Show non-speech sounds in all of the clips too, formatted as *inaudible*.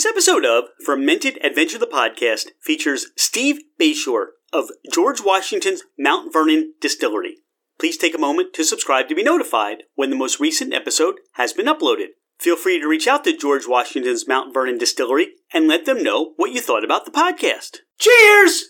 This episode of Fermented Adventure the Podcast features Steve Bashore of George Washington's Mount Vernon Distillery. Please take a moment to subscribe to be notified when the most recent episode has been uploaded. Feel free to reach out to George Washington's Mount Vernon Distillery and let them know what you thought about the podcast. Cheers!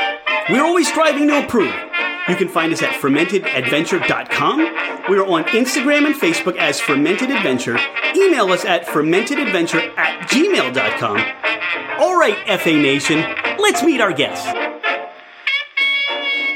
We're always striving to improve. You can find us at fermentedadventure.com. We are on Instagram and Facebook as Fermented Adventure. Email us at fermentedadventure at gmail.com. All right, FA Nation, let's meet our guests.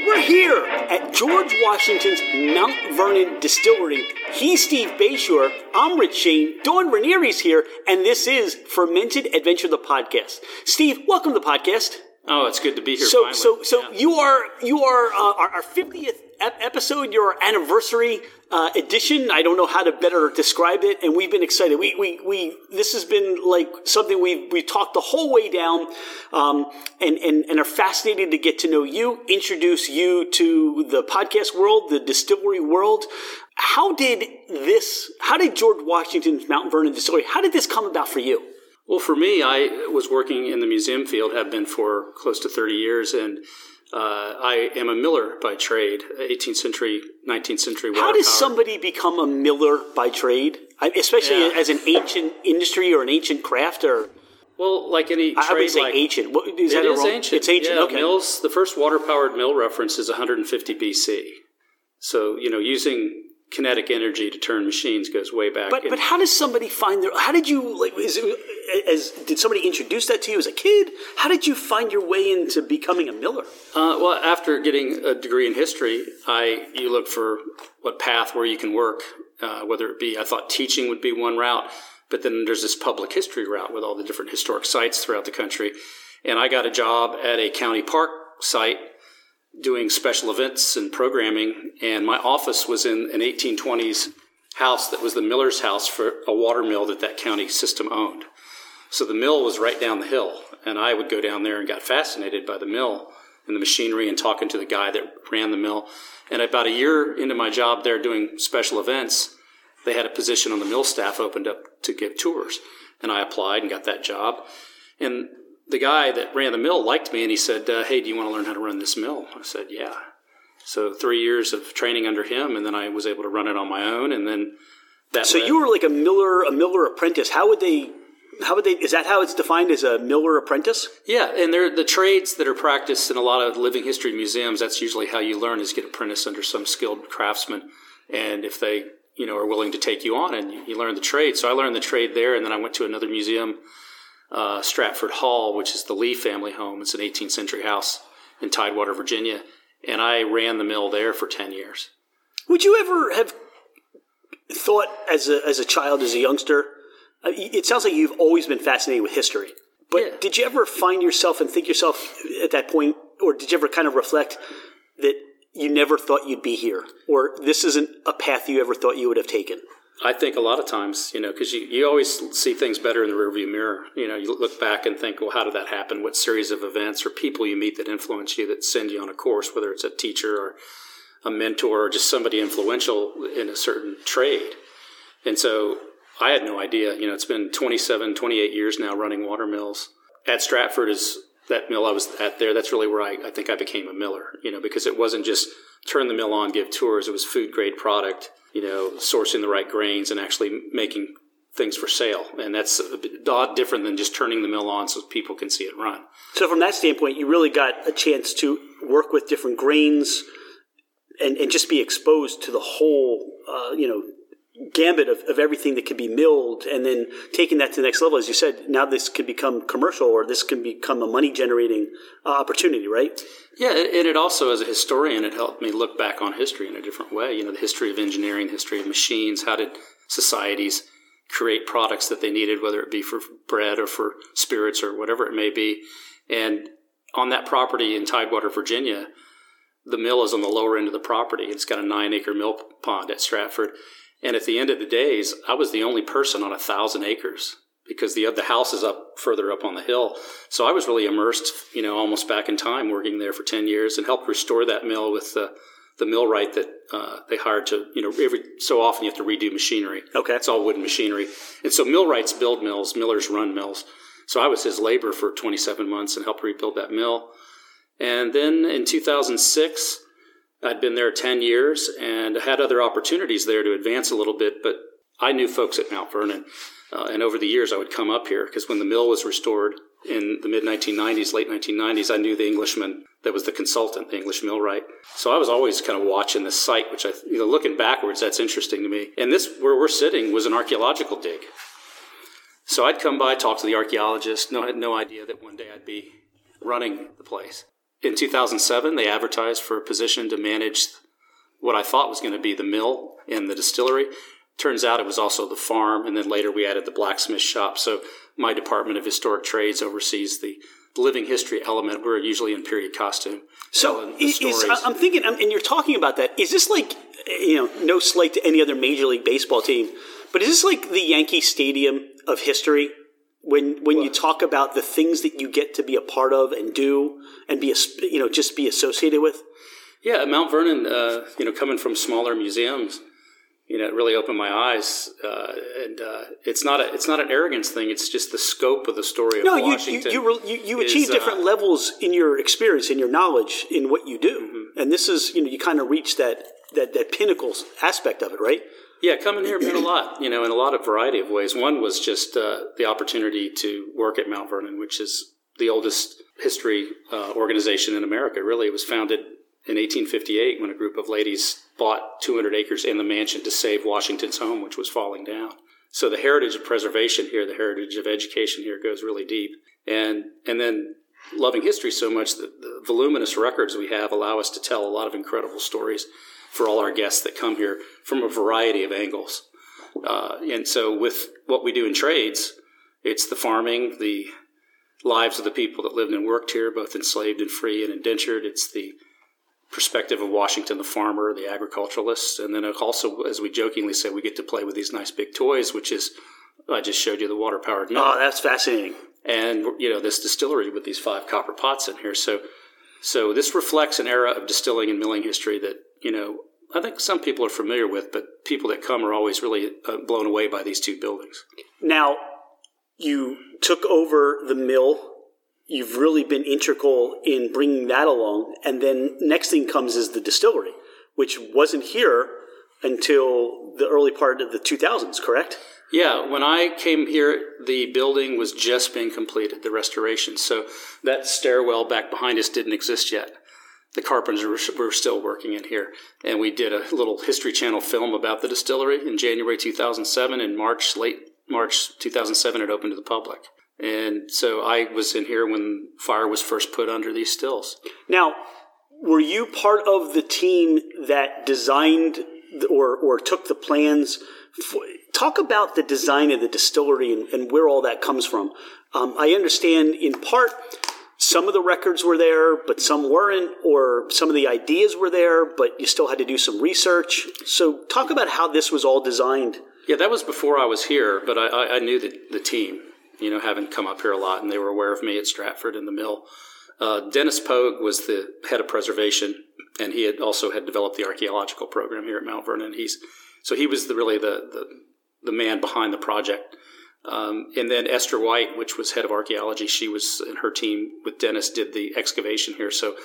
We're here at George Washington's Mount Vernon Distillery. He's Steve Bashore. I'm Rich Shane. Dawn Ranieri's here, and this is Fermented Adventure, the podcast. Steve, welcome to the podcast. Oh, it's good to be here. So, finally. so, so Yeah. you are you are uh, our, our 50th ep- episode, your anniversary uh, edition. I don't know how to better describe it, and we've been excited. We, we, we. This has been like something we we talked the whole way down, um, and and and are fascinated to get to know you, introduce you to the podcast world, the distillery world. How did this? How did George Washington's Mount Vernon Distillery? How did this come about for you? Well, for me, I was working in the museum field, have been for close to 30 years, and uh, I am a miller by trade, 18th century, 19th century. How does power. somebody become a miller by trade? I- Especially Yeah. as an ancient industry or an ancient craft, or Well, like any I trade, would say like, ancient. What, is It that a wrong? ancient. It's ancient. Yeah, okay. Mills. The first water-powered mill reference is 150 BC. So you know, using kinetic energy to turn machines goes way back. But in- but how does somebody find their? How did you like? Is it, as did somebody introduce that to you as a kid? How did you find your way into becoming a miller? Uh, well, after getting a degree in history, I you look for what path where you can work. Uh, whether it be, I thought teaching would be one route, but then there's this public history route with all the different historic sites throughout the country. And I got a job at a county park site doing special events and programming. And my office was in an 1820s house that was the miller's house for a water mill that that county system owned. So the mill was right down the hill, and I would go down there and got fascinated by the mill and the machinery and talking to the guy that ran the mill. And about a year into my job there doing special events, they had a position on the mill staff opened up to give tours. And I applied and got that job. And the guy that ran the mill liked me and he said, uh, Hey, do you want to learn how to run this mill? I said, Yeah. So three years of training under him, and then I was able to run it on my own. And then that So led- you were like a miller, a miller apprentice. How would they? How would they? Is that how it's defined as a miller apprentice? Yeah, and they're the trades that are practiced in a lot of living history museums. That's usually how you learn is get apprenticed under some skilled craftsman, and if they you know are willing to take you on and you, you learn the trade. So I learned the trade there, and then I went to another museum, uh, Stratford Hall, which is the Lee family home. It's an 18th century house in Tidewater, Virginia, and I ran the mill there for 10 years. Would you ever have thought as a as a child, as a youngster? uh, It sounds like you've always been fascinated with history. But Yeah. did you ever find yourself and think yourself at that point, or did you ever kind of reflect that you never thought you'd be here, or this isn't a path you ever thought you would have taken? I think a lot of times, you know, because you, you always see things better in the rearview mirror. You know, you look back and think, well, how did that happen? What series of events or people you meet that influence you, that send you on a course, whether it's a teacher or a mentor or just somebody influential in a certain trade. And so I had no idea. You know, it's been 27, 28 years now running water mills. At Stratford is that mill I was at there. That's really where I, I think I became a miller, you know, because it wasn't just turn the mill on, give tours. It was food grade product, you know, sourcing the right grains and actually making things for sale. And that's a odd different than just turning the mill on so people can see it run. So from that standpoint, you really got a chance to work with different grains and, and just be exposed to the whole, uh, you know, gambit of, of everything that can be milled and then taking that to the next level. As you said now this can become commercial or this can become a money generating uh, opportunity right? Yeah and it also as a historian it helped me look back on history in a different way. You know the history of engineering history of machines how did societies create products that they needed whether it be for bread or for spirits or whatever it may be. And on that property in tidewater virginia the mill is on the lower end of the property. It's got a nine acre mill pond at stratford and at the end of the days, I was the only person on a thousand acres because the the house is up further up on the hill. So I was really immersed, you know, almost back in time, working there for ten years and helped restore that mill with the the millwright that uh, they hired to, you know, every so often you have to redo machinery. Okay, it's all wooden machinery, and so millwrights build mills, millers run mills. So I was his labor for 27 months and helped rebuild that mill. And then in 2006, I'd been there 10 years and had other opportunities there to advance a little bit, but I knew folks at Mount Vernon. Uh, and over the years, I would come up here because when the mill was restored in the mid 1990s, late 1990s, I knew the Englishman that was the consultant, the English millwright. So I was always kind of watching this site, which I, you know, looking backwards, that's interesting to me. And this, where we're sitting, was an archaeological dig. So I'd come by, talk to the archaeologist. No, I had no idea that one day I'd be running the place in 2007, they advertised for a position to manage what I thought was going to be the mill and the distillery. Turns out it was also the farm, and then later we added the blacksmith shop. So my Department of Historic Trades oversees the living history element. We're usually in period costume. So is, I'm thinking, and you're talking about that. Is this like, you know, no slight to any other Major League Baseball team, but is this like the Yankee Stadium of history? When when well, you talk about the things that you get to be a part of and do and be a, you know just be associated with. Yeah mount vernon uh, you know coming from smaller museums you know it really opened my eyes uh, and uh, it's not a it's not an arrogance thing it's just the scope of the story of no, washington you you, you, you achieve different uh, levels in your experience in your knowledge in what you do. Mm-hmm. and this is you know you kind of reach that that that pinnacle aspect of it right yeah, coming here meant a lot, you know, in a lot of variety of ways. One was just uh, the opportunity to work at Mount Vernon, which is the oldest history uh, organization in America. Really, it was founded in 1858 when a group of ladies bought 200 acres in the mansion to save Washington's home, which was falling down. So the heritage of preservation here, the heritage of education here, goes really deep. And and then loving history so much that the voluminous records we have allow us to tell a lot of incredible stories for all our guests that come here from a variety of angles. Uh, and so, with what we do in trades, it's the farming, the lives of the people that lived and worked here, both enslaved and free and indentured. It's the perspective of Washington, the farmer, the agriculturalist. And then also, as we jokingly say, we get to play with these nice big toys, which is, I just showed you the water powered mill. Oh, that's fascinating. And, you know, this distillery with these five copper pots in here. So, so this reflects an era of distilling and milling history that, you know, I think some people are familiar with, but people that come are always really uh, blown away by these two buildings. Now, you took over the mill. You've really been integral in bringing that along. And then next thing comes is the distillery, which wasn't here until the early part of the 2000s, correct? Yeah, when I came here, the building was just being completed, the restoration. So that stairwell back behind us didn't exist yet the carpenters were, still working in here. And we did a little History Channel film about the distillery in January 2007. In March, late March 2007, it opened to the public. And so I was in here when fire was first put under these stills. Now, were you part of the team that designed or, or took the plans? For, talk about the design of the distillery and, and where all that comes from. Um, I understand in part some of the records were there, but some weren't, or some of the ideas were there, but you still had to do some research. So, talk about how this was all designed. Yeah, that was before I was here, but I, I knew the, the team, you know, having come up here a lot, and they were aware of me at Stratford in the mill. Uh, Dennis Pogue was the head of preservation, and he had also had developed the archaeological program here at Mount Vernon. He's so he was the, really the, the the man behind the project. Um, and then Esther White, which was head of archaeology, she was and her team with Dennis did the excavation here. So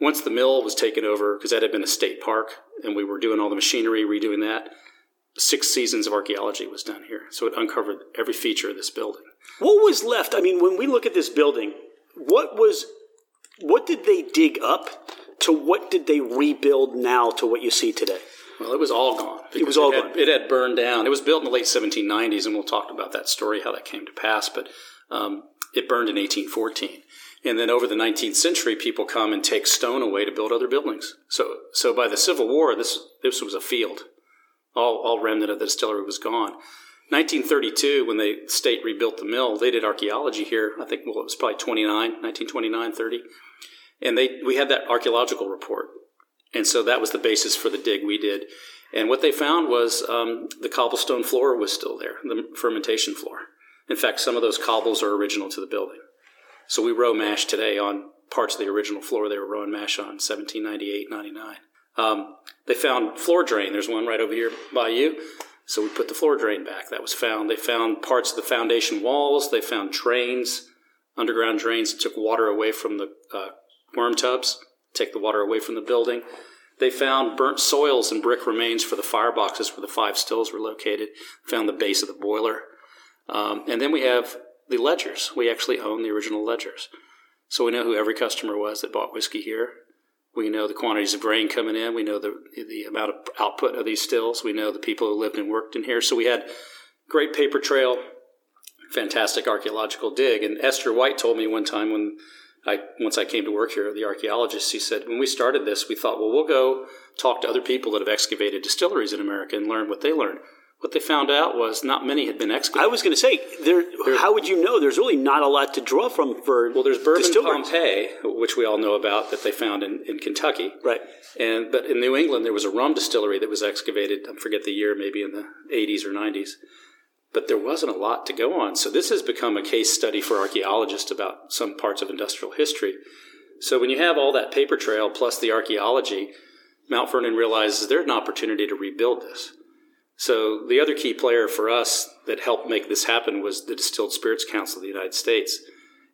once the mill was taken over, because that had been a state park, and we were doing all the machinery, redoing that, six seasons of archaeology was done here. So it uncovered every feature of this building. What was left? I mean, when we look at this building, what was what did they dig up to what did they rebuild now to what you see today? Well, it was all gone. It was all it had, gone. It had burned down. It was built in the late 1790s, and we'll talk about that story, how that came to pass. But um, it burned in 1814. And then over the 19th century, people come and take stone away to build other buildings. So, so by the Civil War, this this was a field. All, all remnant of the distillery was gone. 1932, when the state rebuilt the mill, they did archaeology here. I think well, it was probably 29, 1929, 30, and they we had that archaeological report, and so that was the basis for the dig we did. And what they found was um, the cobblestone floor was still there, the fermentation floor. In fact, some of those cobbles are original to the building. So we row mash today on parts of the original floor they were rowing mash on 1798, 99. Um, they found floor drain. There's one right over here by you. So we put the floor drain back. That was found. They found parts of the foundation walls. They found drains, underground drains that took water away from the uh, worm tubs, take the water away from the building. They found burnt soils and brick remains for the fireboxes where the five stills were located. Found the base of the boiler. Um, and then we have the ledgers. We actually own the original ledgers. So we know who every customer was that bought whiskey here. We know the quantities of grain coming in. We know the the amount of output of these stills. We know the people who lived and worked in here. So we had great paper trail, fantastic archaeological dig. And Esther White told me one time when I once I came to work here, the archaeologist, he said when we started this, we thought, well, we'll go talk to other people that have excavated distilleries in America and learn what they learned. What they found out was not many had been excavated. I was going to say, there, how would you know? There's really not a lot to draw from for well, there's Bourbon. Pompeii, which we all know about, that they found in, in Kentucky. Right. And but in New England, there was a rum distillery that was excavated. I forget the year, maybe in the 80s or 90s. But there wasn't a lot to go on. So this has become a case study for archaeologists about some parts of industrial history. So when you have all that paper trail plus the archaeology, Mount Vernon realizes there's an opportunity to rebuild this. So the other key player for us that helped make this happen was the Distilled Spirits Council of the United States.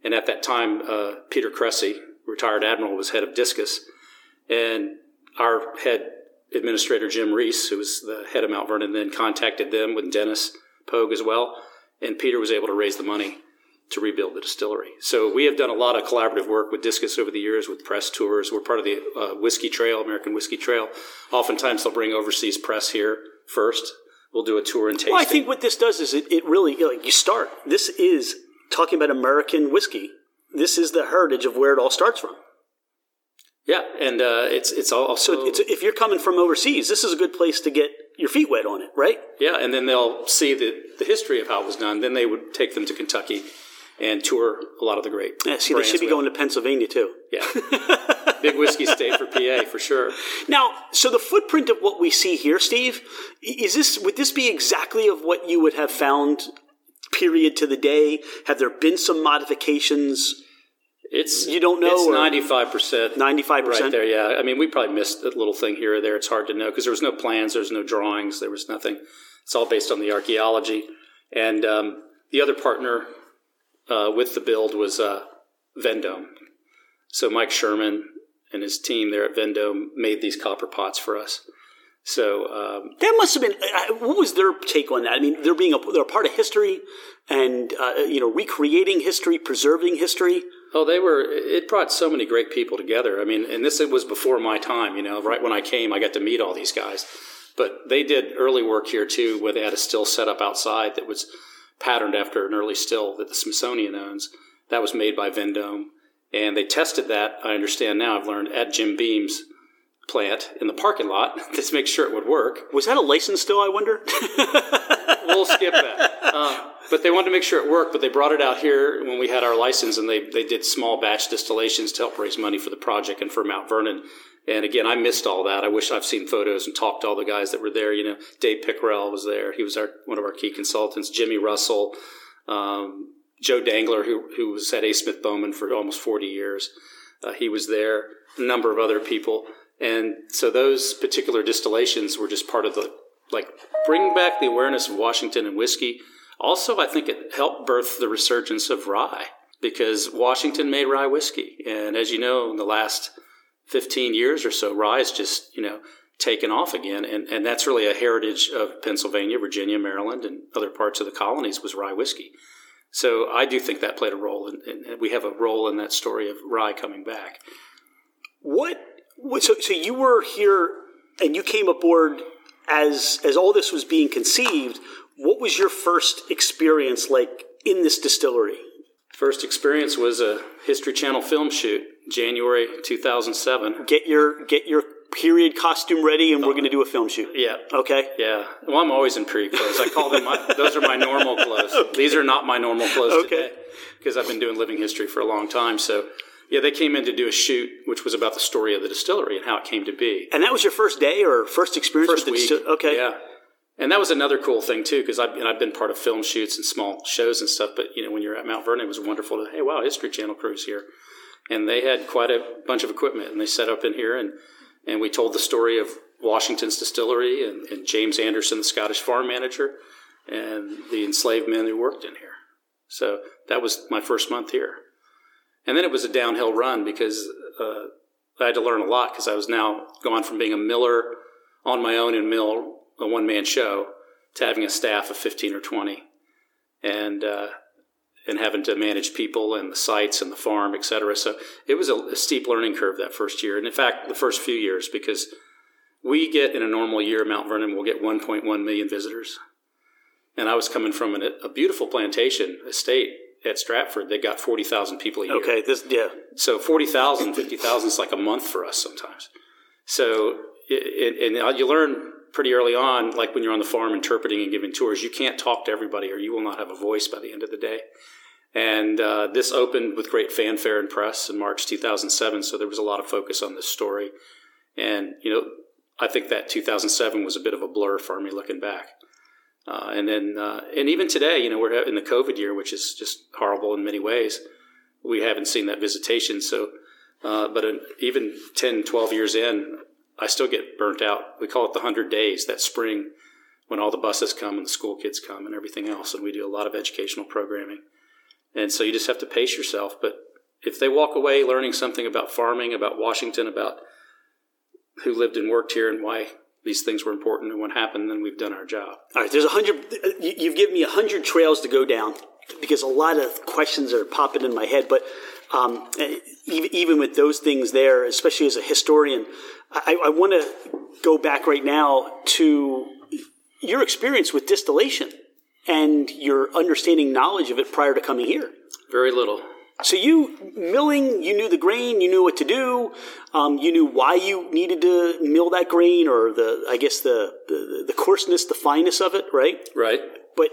And at that time, uh, Peter Cressy, retired admiral, was head of Discus. And our head administrator, Jim Rees, who was the head of Mount Vernon, then contacted them with Dennis Pogue as well. And Peter was able to raise the money to rebuild the distillery. So we have done a lot of collaborative work with Discus over the years with press tours. We're part of the uh, Whiskey Trail, American Whiskey Trail. Oftentimes they'll bring overseas press here first. We'll do a tour and tasting. Well, I think what this does is it, it really like you start. This is talking about American whiskey. This is the heritage of where it all starts from. yeah, and uh, it's it's also So it's, if you're coming from overseas, this is a good place to get your feet wet on it, right? yeah, and then they'll see the the history of how it was done. Then they would take them to Kentucky and tour a lot of the great. Yeah, see, they should be going to Pennsylvania too. Yeah, *laughs* big whiskey state for PA for sure. Now, so the footprint of what we see here, Steve, is this would this be exactly of what you would have found period to the day? Have there been some modifications? It's You don't know, It's ninety five percent. 95%? there. Yeah, I mean, we probably missed a little thing here or there. It's hard to know because there was no plans, there was no drawings, there was nothing. It's all based on the archaeology. And um, the other partner uh, with the build was uh, Vendome. So Mike Sherman and his team there at Vendome made these copper pots for us. So um, That must have been. What was their take on that? I mean, they're being a they're a part of history, and uh, you know, recreating history, preserving history. Oh, they were. It brought so many great people together. I mean, and this was before my time. You know, right when I came, I got to meet all these guys. But they did early work here too, where they had a still set up outside that was patterned after an early still that the Smithsonian owns. That was made by Vendome, and they tested that. I understand now. I've learned at Jim Beam's plant in the parking lot *laughs* to make sure it would work. Was that a license still? I wonder. *laughs* we'll skip that. Uh, but they wanted to make sure it worked. But they brought it out here when we had our license, and they they did small batch distillations to help raise money for the project and for Mount Vernon. And again, I missed all that. I wish I've seen photos and talked to all the guys that were there. You know, Dave Pickerell was there. He was our one of our key consultants. Jimmy Russell, um, Joe Dangler, who who was at A. Smith Bowman for almost forty years. Uh, he was there. A number of other people. And so those particular distillations were just part of the like bring back the awareness of Washington and whiskey. Also, I think it helped birth the resurgence of rye because Washington made rye whiskey, and as you know, in the last fifteen years or so, rye has just you know taken off again, and and that's really a heritage of Pennsylvania, Virginia, Maryland, and other parts of the colonies was rye whiskey. So I do think that played a role, and we have a role in that story of rye coming back. What so, so you were here and you came aboard as as all this was being conceived. What was your first experience like in this distillery? First experience was a History Channel film shoot, January 2007. Get your get your period costume ready, and we're going to do a film shoot. Yeah. Okay. Yeah. Well, I'm always in period clothes. I call them my, those are my normal clothes. *laughs* Okay. These are not my normal clothes okay. today because I've been doing living history for a long time. So, yeah, they came in to do a shoot, which was about the story of the distillery and how it came to be. And that was your first day or first experience first with week. the distillery? Okay. Yeah. And that was another cool thing too, because I've, I've been part of film shoots and small shows and stuff. But you know, when you're at Mount Vernon, it was wonderful to hey, wow, History Channel crews here, and they had quite a bunch of equipment, and they set up in here, and and we told the story of Washington's distillery and, and James Anderson, the Scottish farm manager, and the enslaved men who worked in here. So that was my first month here, and then it was a downhill run because uh, I had to learn a lot because I was now gone from being a miller on my own in mill a one man show to having a staff of 15 or 20 and uh, and having to manage people and the sites and the farm, et cetera. So it was a, a, steep learning curve that first year. And in fact, the first few years, because we get in a normal year, Mount Vernon will get 1.1 million visitors. And I was coming from an, a beautiful plantation estate at Stratford. They got 40,000 people a year. Okay, this, yeah. So 40,000, 50,000 is like a month for us sometimes. So, it, and you learn pretty early on, like when you're on the farm interpreting and giving tours, you can't talk to everybody or you will not have a voice by the end of the day. And uh, this opened with great fanfare and press in March 2007, so there was a lot of focus on this story. And, you know, I think that 2007 was a bit of a blur for me looking back. Uh, and then, uh, and even today, you know, we're in the COVID year, which is just horrible in many ways. We haven't seen that visitation. So, uh, but even 10, 12 years in, I still get burnt out. We call it the 100 days, that spring when all the buses come and the school kids come and everything else. And we do a lot of educational programming. And so you just have to pace yourself. But if they walk away learning something about farming, about Washington, about who lived and worked here and why these things were important and what happened, then we've done our job. All right, there's a hundred. You've given me a hundred trails to go down because a lot of questions are popping in my head. But um, even with those things there, especially as a historian, I, I want to go back right now to your experience with distillation and your understanding knowledge of it prior to coming here. Very little. So you milling, you knew the grain, you knew what to do, um, you knew why you needed to mill that grain, or the I guess the, the the coarseness, the fineness of it, right? Right. But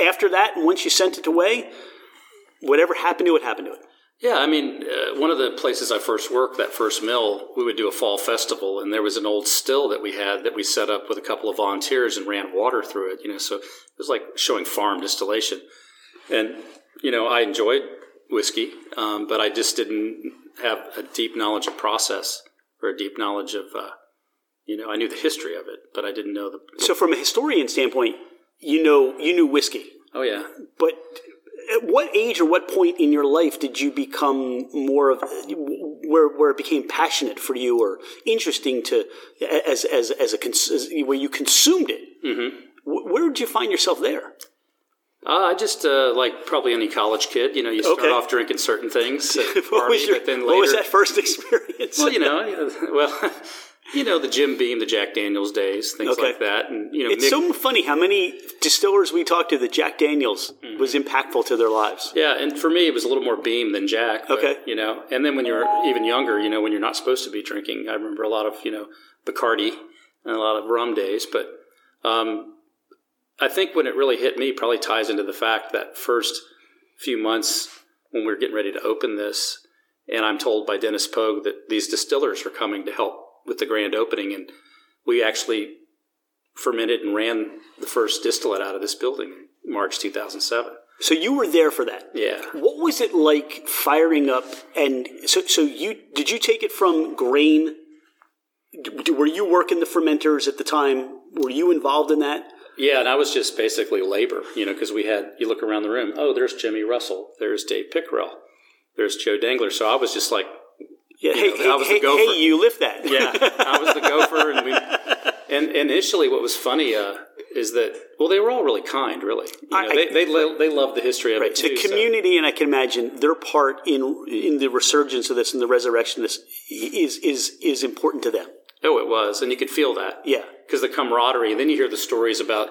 after that, and once you sent it away, whatever happened to it happened to it. Yeah, I mean, uh, one of the places I first worked, that first mill, we would do a fall festival, and there was an old still that we had that we set up with a couple of volunteers and ran water through it. You know, so it was like showing farm distillation. And you know, I enjoyed whiskey, um, but I just didn't have a deep knowledge of process or a deep knowledge of, uh, you know, I knew the history of it, but I didn't know the. So, from a historian standpoint, you know, you knew whiskey. Oh yeah, but at what age or what point in your life did you become more of where where it became passionate for you or interesting to as as as a as, where you consumed it? Mm-hmm. Where did you find yourself there? Uh, I just uh, like probably any college kid. You know, you start okay. off drinking certain things. *laughs* what, party, was your, but then later, what was that first *laughs* experience? well, you know, *laughs* well, you know the Jim Beam, the Jack Daniels days, things Okay. like that, and you know, it's Nick- so funny how many distillers we talked to that Jack Daniels was impactful to their lives. Yeah, and for me, it was a little more Beam than Jack. but, Okay. You know, and then when you're even younger, you know, when you're not supposed to be drinking, I remember a lot of you know Bacardi and a lot of rum days. But um, I think when it really hit me, probably ties into the fact that first few months when we were getting ready to open this, and I'm told by Dennis Pogue that these distillers are coming to help with the grand opening, and we actually fermented and ran the first distillate out of this building in March 2007. So you were there for that. Yeah. What was it like firing up? And so, so you did you take it from grain? D- Were you working the fermenters at the time? Were you involved in that? Yeah, and I was just basically labor, you know, because we had, you look around the room, oh, there's Jimmy Russell, there's Dave Pickerell, there's Joe Dangler. So I was just like, Yeah. Hey, know, hey, I was the gopher. hey, you lift that. yeah, I was the gopher. And, we, *laughs* and, and initially, what was funny uh, is that, well, they were all really kind, really. You know, I- they, they, lo- they love the history of Right. it, too. The so- community, and I can imagine their part in in the resurgence of this and the resurrection of this is is is important to them. Oh, it was, and you could feel that. Yeah. because the camaraderie. And then you hear the stories about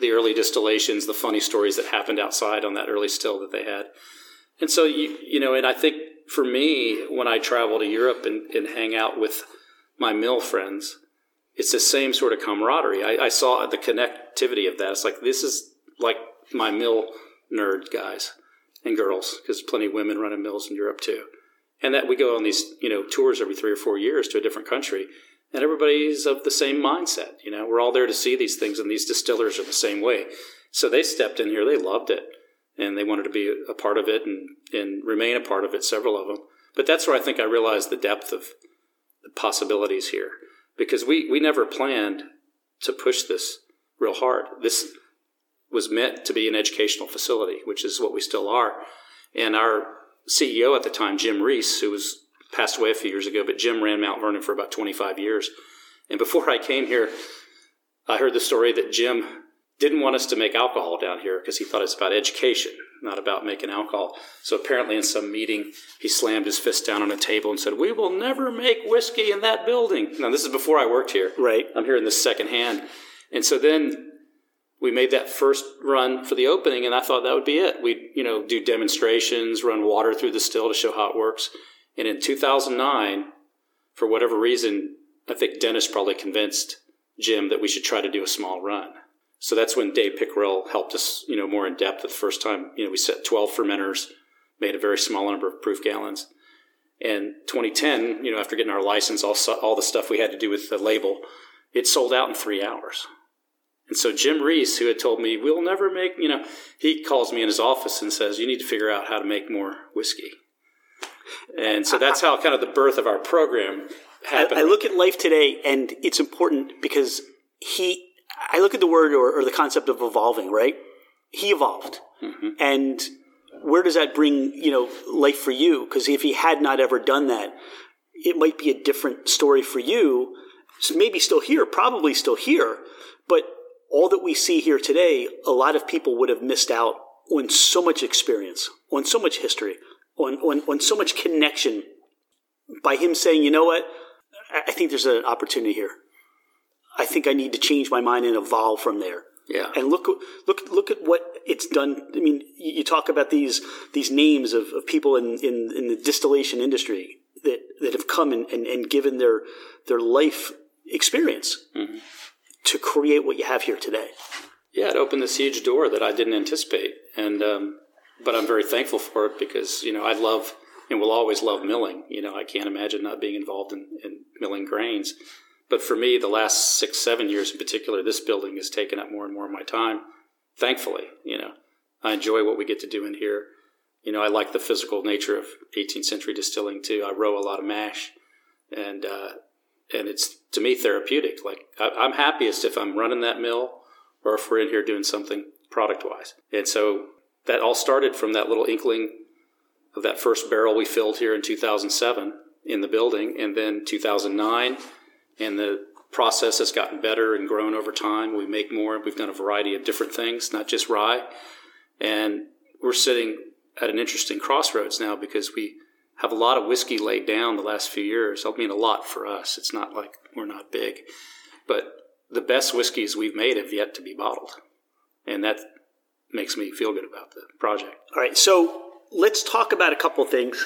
the early distillations, the funny stories that happened outside on that early still that they had. And so you you know, and I think for me, when I travel to Europe and, and hang out with my mill friends, it's the same sort of camaraderie. I, I saw the connectivity of that. It's like this is like my mill nerd guys and girls, because plenty of women running mills in Europe too. And that we go on these, you know, tours every three or four years to a different country and everybody's of the same mindset. You know, we're all there to see these things, and these distillers are the same way. So they stepped in here, they loved it, and they wanted to be a part of it and, and remain a part of it, several of them. But that's where I think I realized the depth of the possibilities here, because we, we never planned to push this real hard. This was meant to be an educational facility, which is what we still are. And our CEO at the time, Jim Rees, who was passed away a few years ago, but Jim ran Mount Vernon for about 25 years. And before I came here, I heard the story that Jim didn't want us to make alcohol down here because he thought it's about education, not about making alcohol. So apparently, in some meeting, he slammed his fist down on a table and said, We will never make whiskey in that building. Now, this is before I worked here. Right. I'm here hearing this secondhand. And so then we made that first run for the opening, and I thought that would be it. We'd, you know, do demonstrations, run water through the still to show how it works. And in 2009, for whatever reason, I think Dennis probably convinced Jim that we should try to do a small run. So that's when Dave Pickerell helped us, you know, more in depth the first time. You know, we set 12 fermenters, made a very small number of proof gallons. And 2010, you know, after getting our license, all, all the stuff we had to do with the label, it sold out in three hours. And so Jim Rees, who had told me, we'll never make, you know, he calls me in his office and says, you need to figure out how to make more whiskey. And so that's how kind of the birth of our program happened. I, I look at life today, and it's important because he. I look at the word or, or the concept of evolving. Right? He evolved, mm-hmm. and where does that bring you know life for you? Because if he had not ever done that, it might be a different story for you. So maybe still here, probably still here, but all that we see here today, a lot of people would have missed out on so much experience, on so much history, on, on, on so much connection by him saying, you know what, I think there's an opportunity here. I think I need to change my mind and evolve from there. Yeah. And look, look, look at what it's done. I mean, you talk about these these names of, of people in, in, in the distillation industry that, that have come and, and, and given their their life experience mm-hmm. to create what you have here today. Yeah, it opened this huge door that I didn't anticipate, and um, but I'm very thankful for it because you know I love and will always love milling. You know I can't imagine not being involved in, in milling grains. But for me, the last six seven years in particular, this building has taken up more and more of my time. Thankfully, you know I enjoy what we get to do in here. You know I like the physical nature of 18th century distilling too. I row a lot of mash, and uh, and it's to me therapeutic. Like I, I'm happiest if I'm running that mill or if we're in here doing something product wise. And so that all started from that little inkling of that first barrel we filled here in 2007 in the building, and then 2009, and the process has gotten better and grown over time. We make more. We've done a variety of different things, not just rye, and we're sitting at an interesting crossroads now because we have a lot of whiskey laid down the last few years. I mean, a lot for us. It's not like we're not big, but the best whiskeys we've made have yet to be bottled, and that makes me feel good about the project. All right, so let's talk about a couple things.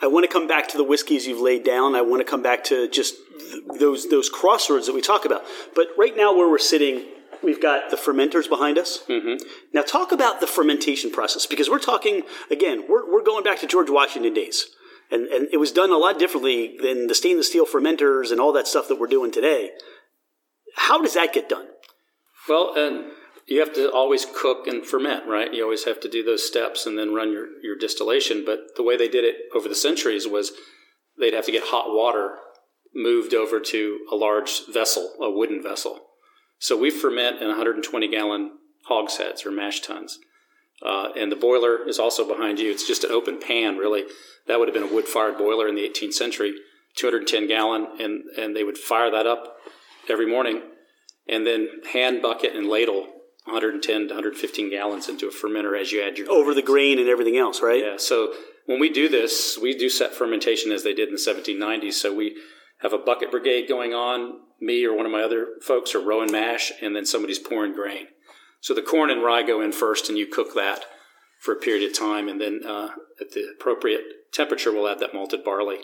I want to come back to the whiskeys you've laid down. I want to come back to just th- those those crossroads that we talk about. But right now, where we're sitting, we've got the fermenters behind us. Mm-hmm. Now, talk about the fermentation process because we're talking again. We're we're going back to George Washington days, and and it was done a lot differently than the stainless steel fermenters and all that stuff that we're doing today. How does that get done? Well, and you have to always cook and ferment, right? You always have to do those steps and then run your, your distillation. But the way they did it over the centuries was they'd have to get hot water moved over to a large vessel, a wooden vessel. So we ferment in 120 gallon hogsheads or mash tuns. Uh, and the boiler is also behind you. It's just an open pan, really. That would have been a wood fired boiler in the 18th century, 210 gallon, and, and they would fire that up every morning and then hand bucket and ladle 110 to 115 gallons into a fermenter as you add your over the grain and everything else, right? Yeah. So when we do this, we do set fermentation as they did in the 1790s. So we have a bucket brigade going on. Me or one of my other folks are rowing mash, and then somebody's pouring grain. So the corn and rye go in first, and you cook that for a period of time, and then uh, at the appropriate temperature, we'll add that malted barley,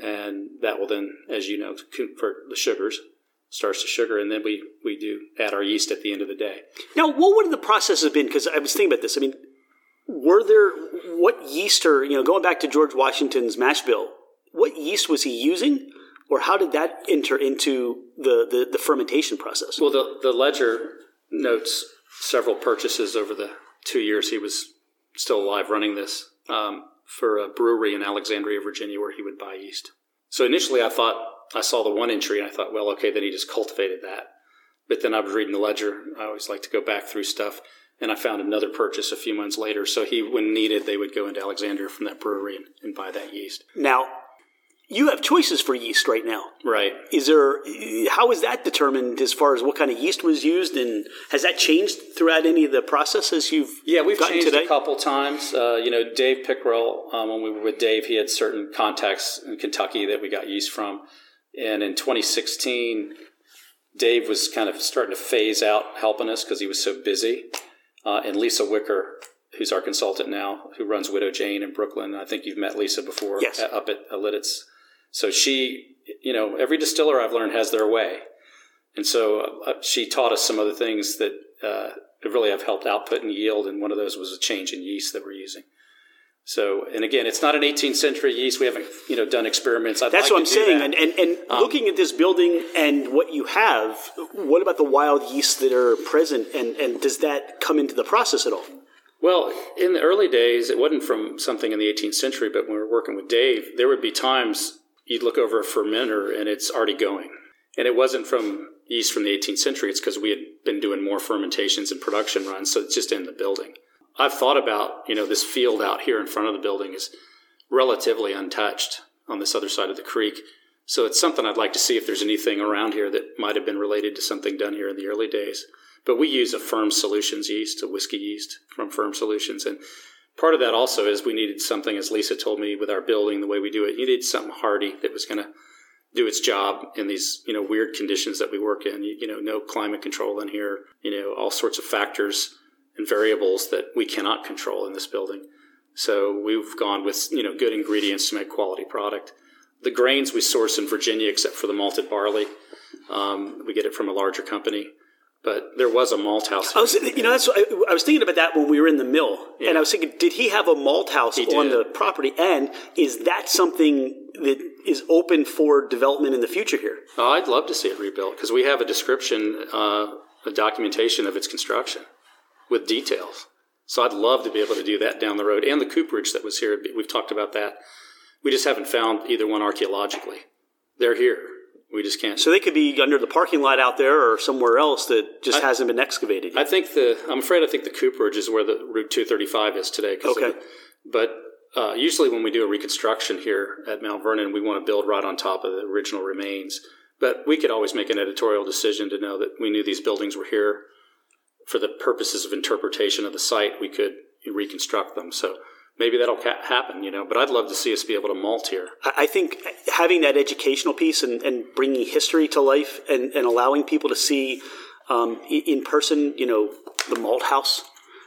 and that will then, as you know, convert the sugars, starts to sugar, and then we we do add our yeast at the end of the day. Now, what would the process have been? Because I was thinking about this. I mean, were there what yeast or you know going back to George Washington's mash bill? What yeast was he using? or how did that enter into the, the, the, fermentation process? Well, the, the ledger notes several purchases over the two years he was still alive running this um, for a brewery in Alexandria, Virginia, where he would buy yeast. So initially, I thought I saw the one entry, and I thought, well, okay, then he just cultivated that. But then I was reading the ledger. I always like to go back through stuff, and I found another purchase a few months later. So he, when needed, they would go into Alexandria from that brewery and, and buy that yeast. Now, you have choices for yeast right now. Right. Is there how is that determined as far as what kind of yeast was used and has that changed throughout any of the processes you've Yeah, we've changed today? a couple times. Uh, you know, Dave Pickerell, um, when we were with Dave, he had certain contacts in Kentucky that we got yeast from. And in 2016, Dave was kind of starting to phase out helping us because he was so busy. Uh, and Lisa Wicker, who's our consultant now, who runs Widow Jane in Brooklyn. I think you've met Lisa before yes. up at Lititz. So she, you know, every distiller I've learned has their way. And so uh, she taught us some other things that uh, really have helped output and yield. And one of those was a change in yeast that we're using. So, and again, it's not an 18th century yeast. We haven't, you know, done experiments. I'd That's like what I'm saying. That. And, and, and um, looking at this building and what you have, what about the wild yeasts that are present? And, and does that come into the process at all? Well, in the early days, it wasn't from something in the 18th century, but when we were working with Dave, there would be times you'd look over a fermenter and it's already going. And it wasn't from yeast from the 18th century. It's because we had been doing more fermentations and production runs. So it's just in the building. I've thought about, you know, this field out here in front of the building is relatively untouched on this other side of the creek. So it's something I'd like to see if there's anything around here that might have been related to something done here in the early days. But we use a Ferm Solutions yeast, a whiskey yeast from Ferm Solutions. And part of that also is we needed something, as Lisa told me, with our building, the way we do it, you needed something hardy that was going to do its job in these, you know, weird conditions that we work in. You, you, know, no climate control in here, you know, all sorts of factors and variables that we cannot control in this building. So we've gone with, you know, good ingredients to make quality product. The grains we source in Virginia, except for the malted barley. Um, we get it from a larger company but there was a malt house. I was, you know, that's I, I, was thinking about that when we were in the mill, yeah. and I was thinking, did he have a malt house on the property? And is that something that is open for development in the future here? Oh, I'd love to see it rebuilt because we have a description, uh, a documentation of its construction with details. So I'd love to be able to do that down the road, and the cooperage that was here. We've talked about that. We just haven't found either one archaeologically. They're here. We just can't. So they could be under the parking lot out there or somewhere else that just I, hasn't been excavated. Yet. I think the. I'm afraid I think the cooperage is where the Route 235 is today. Okay. But uh, usually when we do a reconstruction here at Mount Vernon, we want to build right on top of the original remains. But we could always make an editorial decision to know that we knew these buildings were here for the purposes of interpretation of the site. We could reconstruct them. So maybe that'll ca- happen, you know. But I'd love to see us be able to malt here. I think having that educational piece and, and bringing history to life and, and allowing people to see um, in person, you know, the malt house,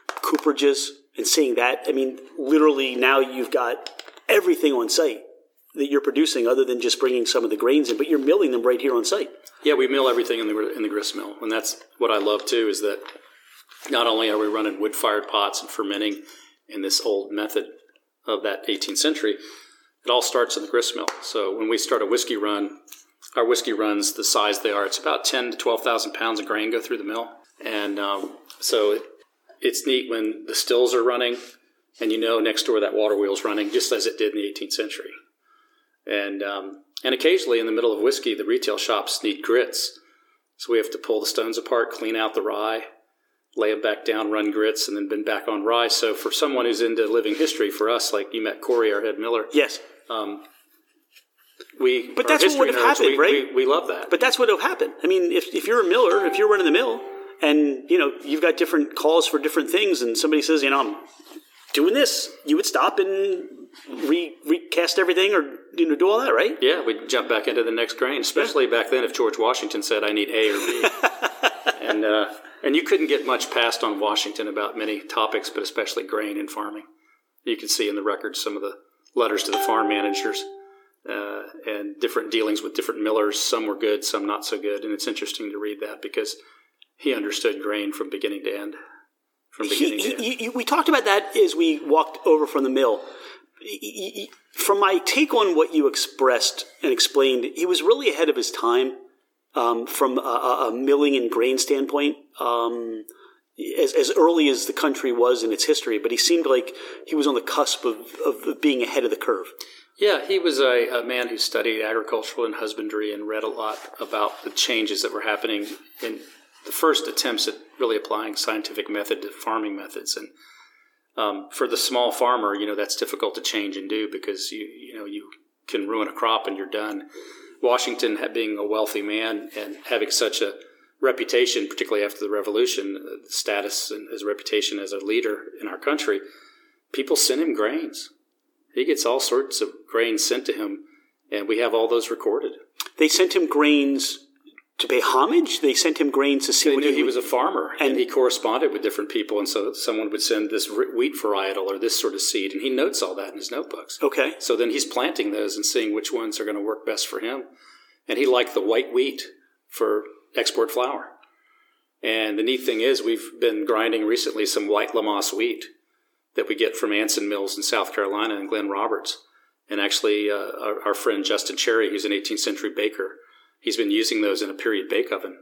cooperages, and seeing that. I mean, literally now you've got everything on site that you're producing other than just bringing some of the grains in, but you're milling them right here on site. Yeah, we mill everything in the in the grist mill, and that's what I love too. Is that not only are we running wood fired pots and fermenting in this old method of that 18th century, it all starts in the grist mill. So when we start a whiskey run, our whiskey runs the size they are. It's about 10 to 12,000 pounds of grain go through the mill. And um, so it, it's neat when the stills are running and you know next door that water wheel's running just as it did in the 18th century. And, um, and occasionally in the middle of whiskey, the retail shops need grits. So we have to pull the stones apart, clean out the rye, lay them back down, run grits, and then been back on rye. So for someone who's into living history, for us, like you met Corey, our head miller. Yes. Um, we, but that's what would have nerds, happened, we, right? We, we, love that. But that's what would have happened. I mean, if, if you're a miller, if you're running the mill, and you know you've got different calls for different things, and somebody says, you know, I'm doing this, you would stop and re- recast everything or you know do all that, right? Yeah, we'd jump back into the next grain, especially yeah. back then if George Washington said, I need A or B. *laughs* and, uh, and you couldn't get much passed on Washington about many topics, but especially grain and farming. You can see in the records some of the letters to the farm managers uh, and different dealings with different millers. Some were good, some not so good. And it's interesting to read that because he understood grain from beginning to end. From beginning he, he, to end. we talked about that as we walked over from the mill. From my take on what you expressed and explained, he was really ahead of his time um, from a, a, milling and grain standpoint. Um, as, as early as the country was in its history, but he seemed like he was on the cusp of, of being ahead of the curve. Yeah, he was a, a, man who studied agricultural and husbandry and read a lot about the changes that were happening in the first attempts at really applying scientific method to farming methods. And um, for the small farmer, you know, that's difficult to change and do because you, you know, you can ruin a crop and you're done. Washington, being a wealthy man and having such a reputation, particularly after the revolution, the uh, status and his reputation as a leader in our country, people sent him grains he gets all sorts of grains sent to him, and we have all those recorded. They sent him grains to pay homage. They sent him grains to see they what knew he, he was a farmer, and, and, he corresponded with different people. And so someone would send this wheat varietal or this sort of seed, and he notes all that in his notebooks. Okay. So then he's planting those and seeing which ones are going to work best for him. And he liked the white wheat for export flour. And the neat thing is, we've been grinding recently some white Lammas wheat that we get from Anson Mills in South Carolina and Glenn Roberts. And actually, uh, our, our, friend Justin Cherry, who's an 18th century baker, he's been using those in a period bake oven,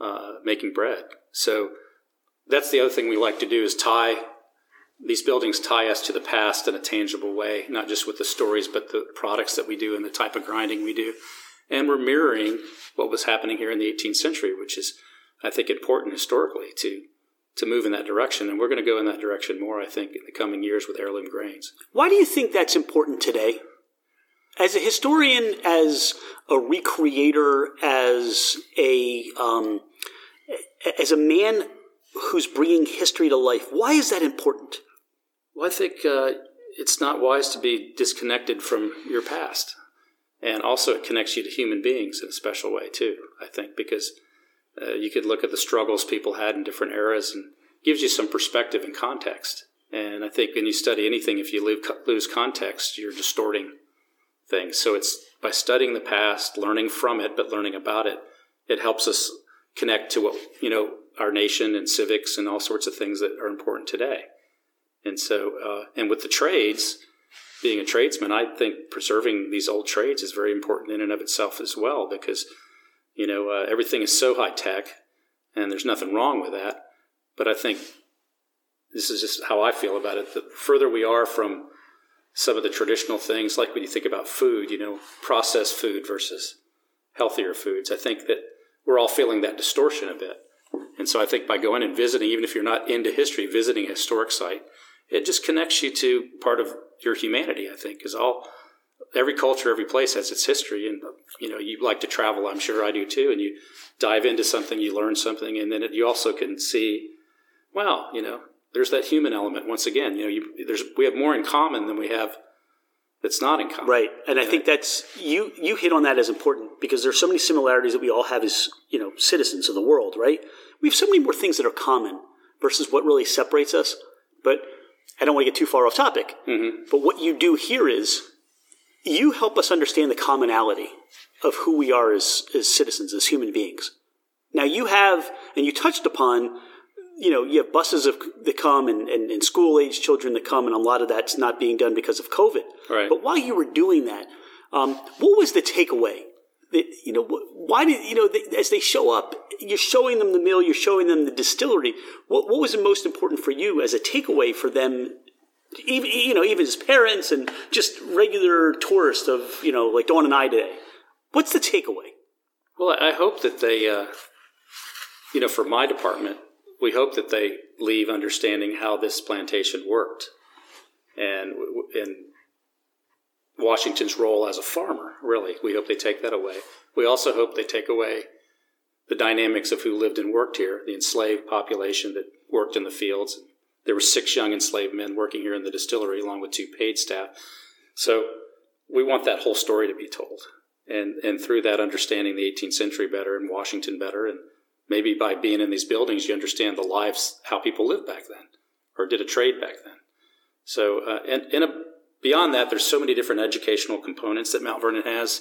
uh, making bread. So that's the other thing we like to do is tie these buildings tie us to the past in a tangible way, not just with the stories, but the products that we do and the type of grinding we do. And we're mirroring what was happening here in the 18th century, which is, I think, important historically to to move in that direction. And we're going to go in that direction more, I think, in the coming years with heirloom grains. Why do you think that's important today? As a historian, as a recreator, as a um, as a man who's bringing history to life, why is that important? Well, I think uh, it's not wise to be disconnected from your past, and also it connects you to human beings in a special way too. I think because uh, you could look at the struggles people had in different eras and gives you some perspective and context. And I think when you study anything, if you lose context, you're distorting things. So it's by studying the past, learning from it, but learning about it, it helps us connect to what, you know, our nation and civics and all sorts of things that are important today. And so, uh, and with the trades, being a tradesman, I think preserving these old trades is very important in and of itself as well because – you know, uh, everything is so high tech, and there's nothing wrong with that. But I think this is just how I feel about it. The further we are from some of the traditional things, like when you think about food, you know, processed food versus healthier foods, I think that we're all feeling that distortion a bit. And so I think by going and visiting, even if you're not into history, visiting a historic site, it just connects you to part of your humanity, I think, is all every culture, every place has its history, and you know you like to travel. I'm sure I do too. And you dive into something, you learn something, and then it, you also can see, wow, you know, there's that human element once again. You know, you, there's we have more in common than we have that's not in common. Right, and I think that's you you hit on that as important because there's so many similarities that we all have as you know citizens of the world. Right, we have so many more things that are common versus what really separates us. But I don't want to get too far off topic. Mm-hmm. But what you do here is you help us understand the commonality of who we are as, as citizens, as human beings. Now you have, and you touched upon, you know, you have buses of, that come and, and, and school age children that come, and a lot of that's not being done because of COVID. Right. But while you were doing that, um, what was the takeaway? That, you know, why did, you know, they, as they show up, you're showing them the mill, you're showing them the distillery. What, what was the most important for you as a takeaway for them even you know even his parents and just regular tourists of you know like Dawn and I today. What's the takeaway? Well, I hope that they, uh, you know, for my department, we hope that they leave understanding how this plantation worked, and in Washington's role as a farmer. Really, we hope they take that away. We also hope they take away the dynamics of who lived and worked here, the enslaved population that worked in the fields there were six young enslaved men working here in the distillery, along with two paid staff. So we want that whole story to be told, and and through that, understanding the 18th century better and Washington better, and maybe by being in these buildings, you understand the lives how people lived back then, or did a trade back then. So, uh, and, and a, beyond that, there's so many different educational components that Mount Vernon has.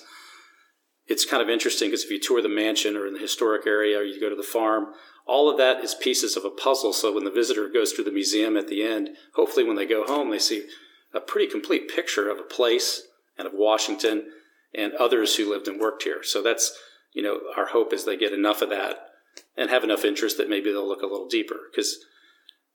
It's kind of interesting because if you tour the mansion or in the historic area, or you go to the farm, all of that is pieces of a puzzle. So when the visitor goes through the museum at the end, hopefully when they go home, they see a pretty complete picture of a place and of Washington and others who lived and worked here. So that's, you know, our hope is they get enough of that and have enough interest that maybe they'll look a little deeper because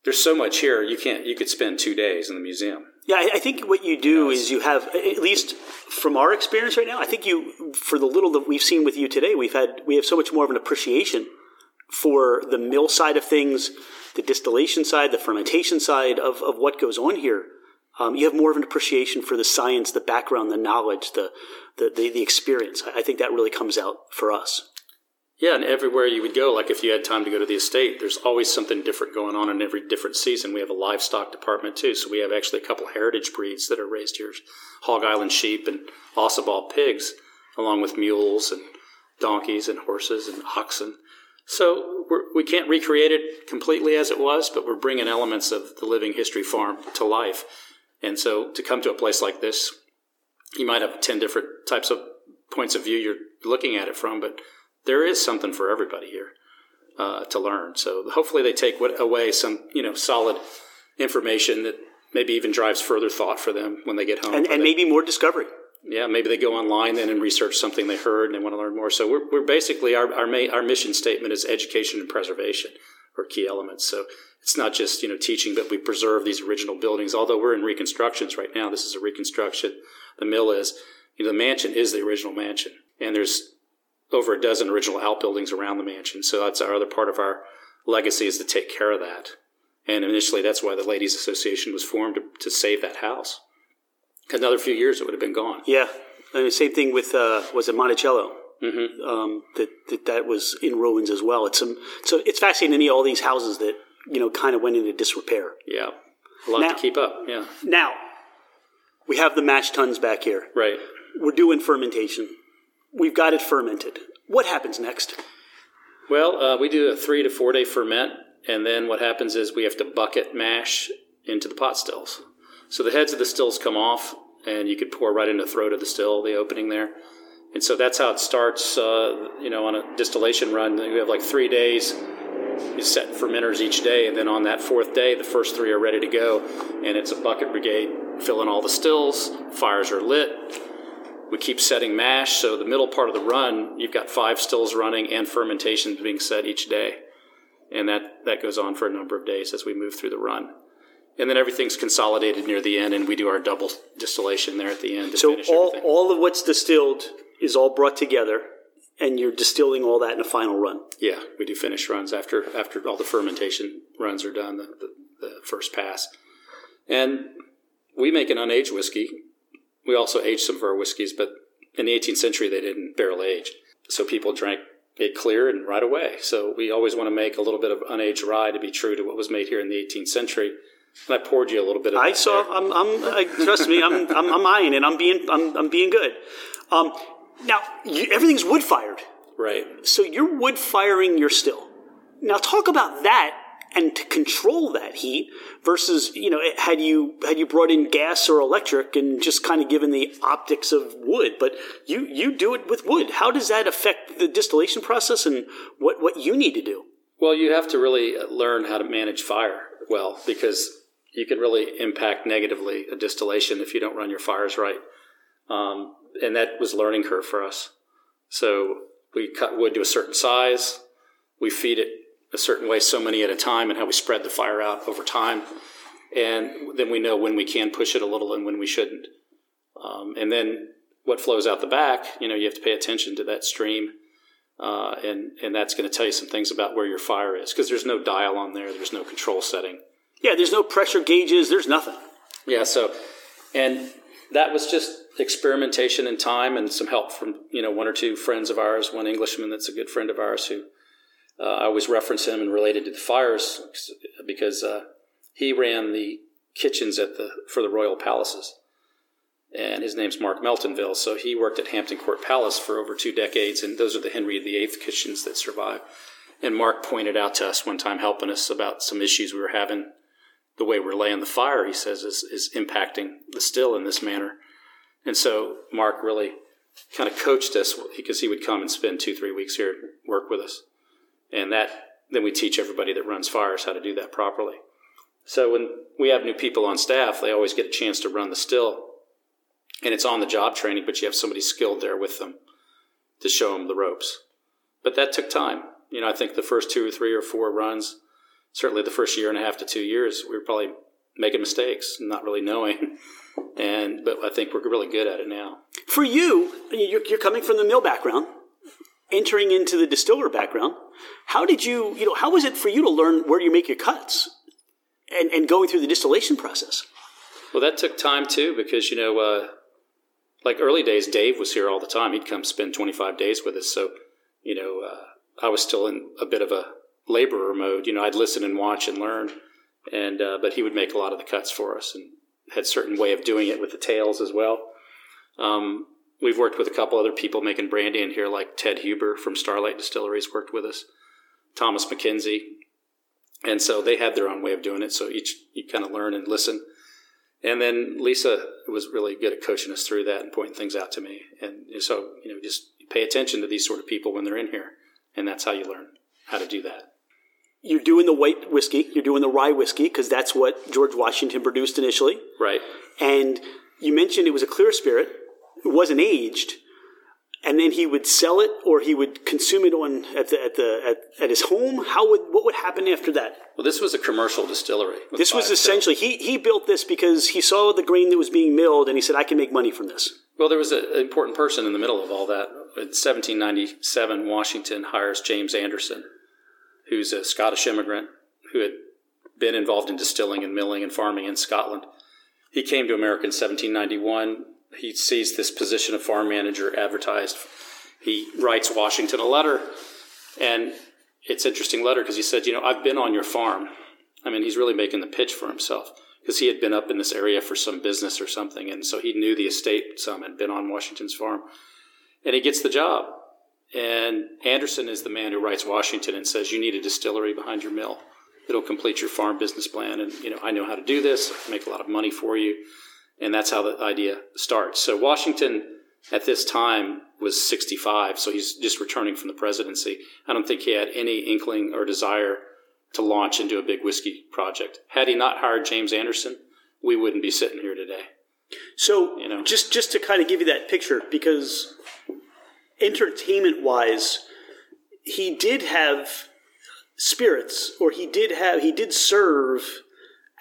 there's so much here. You can't, you could spend two days in the museum. Yeah, I think what you do is you have, at least from our experience right now, I think you, for the little that we've seen with you today, we've had, we have so much more of an appreciation for the mill side of things, the distillation side, the fermentation side of, of what goes on here. Um, you have more of an appreciation for the science, the background, the knowledge, the, the, the, the experience. I think that really comes out for us. Yeah, and everywhere you would go, like if you had time to go to the estate, there's always something different going on in every different season. We have a livestock department too, so we have actually a couple heritage breeds that are raised here: Hog Island sheep and Ossabaw pigs, along with mules and donkeys and horses and oxen. So we're, we can not recreate it completely as it was, but we're bringing elements of the living history farm to life. And so to come to a place like this, you might have 10 different types of points of view you're looking at it from, but there is something for everybody here uh, to learn. So hopefully they take away some, you know, solid information that maybe even drives further thought for them when they get home. And, and maybe more discovery yeah, maybe they go online then and research something they heard and they want to learn more. So we're, we're basically our our, main, our mission statement is education and preservation are key elements. So it's not just you know teaching, but we preserve these original buildings. Although we're in reconstructions right now, this is a reconstruction. The mill is you know the mansion is the original mansion, and there's over a dozen original outbuildings around the mansion. So that's our other part of our legacy is to take care of that. And initially, that's why the Ladies Association was formed to, to save that house another few years, it would have been gone. Yeah, and the same thing with uh, was it Monticello. Mm-hmm. Um, that, that that was in ruins as well. It's some so it's fascinating to me all these houses that you know kind of went into disrepair. Yeah, a lot now, to keep up. Yeah. Now we have the mash tuns back here. Right. We're doing fermentation. We've got it fermented. What happens next? Well, uh, we do a three to four day ferment, and then what happens is we have to bucket mash into the pot stills. So the heads of the stills come off, and you could pour right in the throat of the still, the opening there. And so that's how it starts. Uh, you know, on a distillation run, we have like three days. You set fermenters each day, and then on that fourth day, the first three are ready to go, and it's a bucket brigade filling all the stills. Fires are lit. We keep setting mash, so the middle part of the run, you've got five stills running and fermentation being set each day, and that that goes on for a number of days as we move through the run and then everything's consolidated near the end, and we do our double distillation there at the end. so all everything. all of what's distilled is all brought together, and you're distilling all that in a final run. Yeah, we do finish runs after after all the fermentation runs are done, the, the, the first pass, and we make an unaged whiskey. We also age some of our whiskeys, but in the 18th century they didn't barrel age, so people drank it clear and right away. So we always want to make a little bit of unaged rye to be true to what was made here in the 18th century and I poured you a little bit of. I saw. There. I'm. I'm I, trust me. I'm, I'm. I'm eyeing it. I'm being. I'm. I'm being good. Um, now you, everything's wood fired. Right. So you're wood firing your still. Now talk about that and to control that heat versus you know had you had you brought in gas or electric and just kind of given the optics of wood but you you do it with wood how does that affect the distillation process and what what you need to do well you have to really learn how to manage fire well because you can really impact negatively a distillation if you don't run your fires right. Um, and that was learning curve for us. So we cut wood to a certain size. We feed it a certain way, so many at a time, and how we spread the fire out over time. And then we know when we can push it a little and when we shouldn't. Um, and then what flows out the back, you know, you have to pay attention to that stream. Uh, and, and that's going to tell you some things about where your fire is because there's no dial on there, there's no control setting. Yeah, there's no pressure gauges. There's nothing. Yeah. So, and that was just experimentation and time and some help from you know one or two friends of ours. One Englishman that's a good friend of ours who uh, I always reference him and related to the fires because uh, he ran the kitchens at the for the royal palaces, and his name's Marc Meltonville. So he worked at Hampton Court Palace for over two decades, and those are the Henry VIII kitchens that survive. And Marc pointed out to us one time, helping us about some issues we were having. The way we're laying the fire, he says, is, is impacting the still in this manner. And so Mark really kind of coached us because he would come and spend two, three weeks here, work with us. And that, then we teach everybody that runs fires how to do that properly. So when we have new people on staff, they always get a chance to run the still. And it's on the job training, but you have somebody skilled there with them to show them the ropes. But that took time. You know, I think the first two or three or four runs, certainly the first year and a half to two years, we were probably making mistakes, not really knowing. *laughs* And but I think we're really good at it now. For you, you're coming from the mill background, entering into the distiller background. How did you, you know, how was it for you to learn where you make your cuts, and and going through the distillation process? Well, that took time too, because you know, uh, like early days, Dave was here all the time. He'd come spend 25 days with us, so you know, uh, I was still in a bit of a laborer mode. You know, I'd listen and watch and learn, and uh, but he would make a lot of the cuts for us and had certain way of doing it with the tails as well. Um, we've worked with a couple other people making brandy in here, like Ted Huber from Starlight Distilleries worked with us, Thomas McKenzie, and so they had their own way of doing it. So each you kind of learn and listen. And then Lisa was really good at coaching us through that and pointing things out to me. And so, you know, just pay attention to these sort of people when they're in here. And that's how you learn how to do that. You're doing the white whiskey, you're doing the rye whiskey, because that's what George Washington produced initially. Right. And you mentioned it was a clear spirit, it wasn't aged. And then he would sell it, or he would consume it on at the at the at, at his home. How would what would happen after that? Well, this was a commercial distillery. This was essentially he he built this because he saw the grain that was being milled, and he said, "I can make money from this." Well, there was an important person in the middle of all that. In 1797, Washington hires James Anderson, who's a Scottish immigrant who had been involved in distilling and milling and farming in Scotland. He came to America in 1791. He sees this position of farm manager advertised. He writes Washington a letter, and it's interesting letter because he said, "You know, I've been on your farm." I mean, he's really making the pitch for himself because he had been up in this area for some business or something, and so he knew the estate some had been on Washington's farm, and he gets the job. And Anderson is the man who writes Washington and says, "You need a distillery behind your mill. It'll complete your farm business plan." And you know, I know how to do this. Make a lot of money for you, and that's how the idea starts. So Washington, at this time, was 65, so he's just returning from the presidency. I don't think he had any inkling or desire to launch into a big whiskey project. Had he not hired James Anderson, we wouldn't be sitting here today. So, you know, just just to kind of give you that picture, because entertainment wise, he did have spirits, or he did have he did serve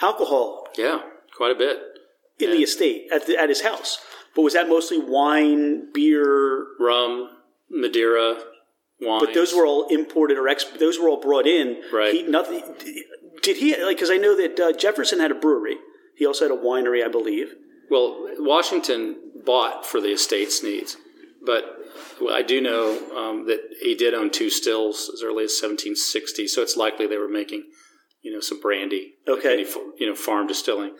alcohol. Yeah, quite a bit in the estate at the, at his house. But was that mostly wine, beer, rum, Madeira, wine? But those were all imported or ex- those were all brought in. Right. He, nothing. Did he like? Because I know that uh, Jefferson had a brewery. He also had a winery, I believe. Well, Washington bought for the estate's needs, but I do know um, that he did own two stills as early as 1760. So it's likely they were making, you know, some brandy. Okay. Any, you know, farm distilling.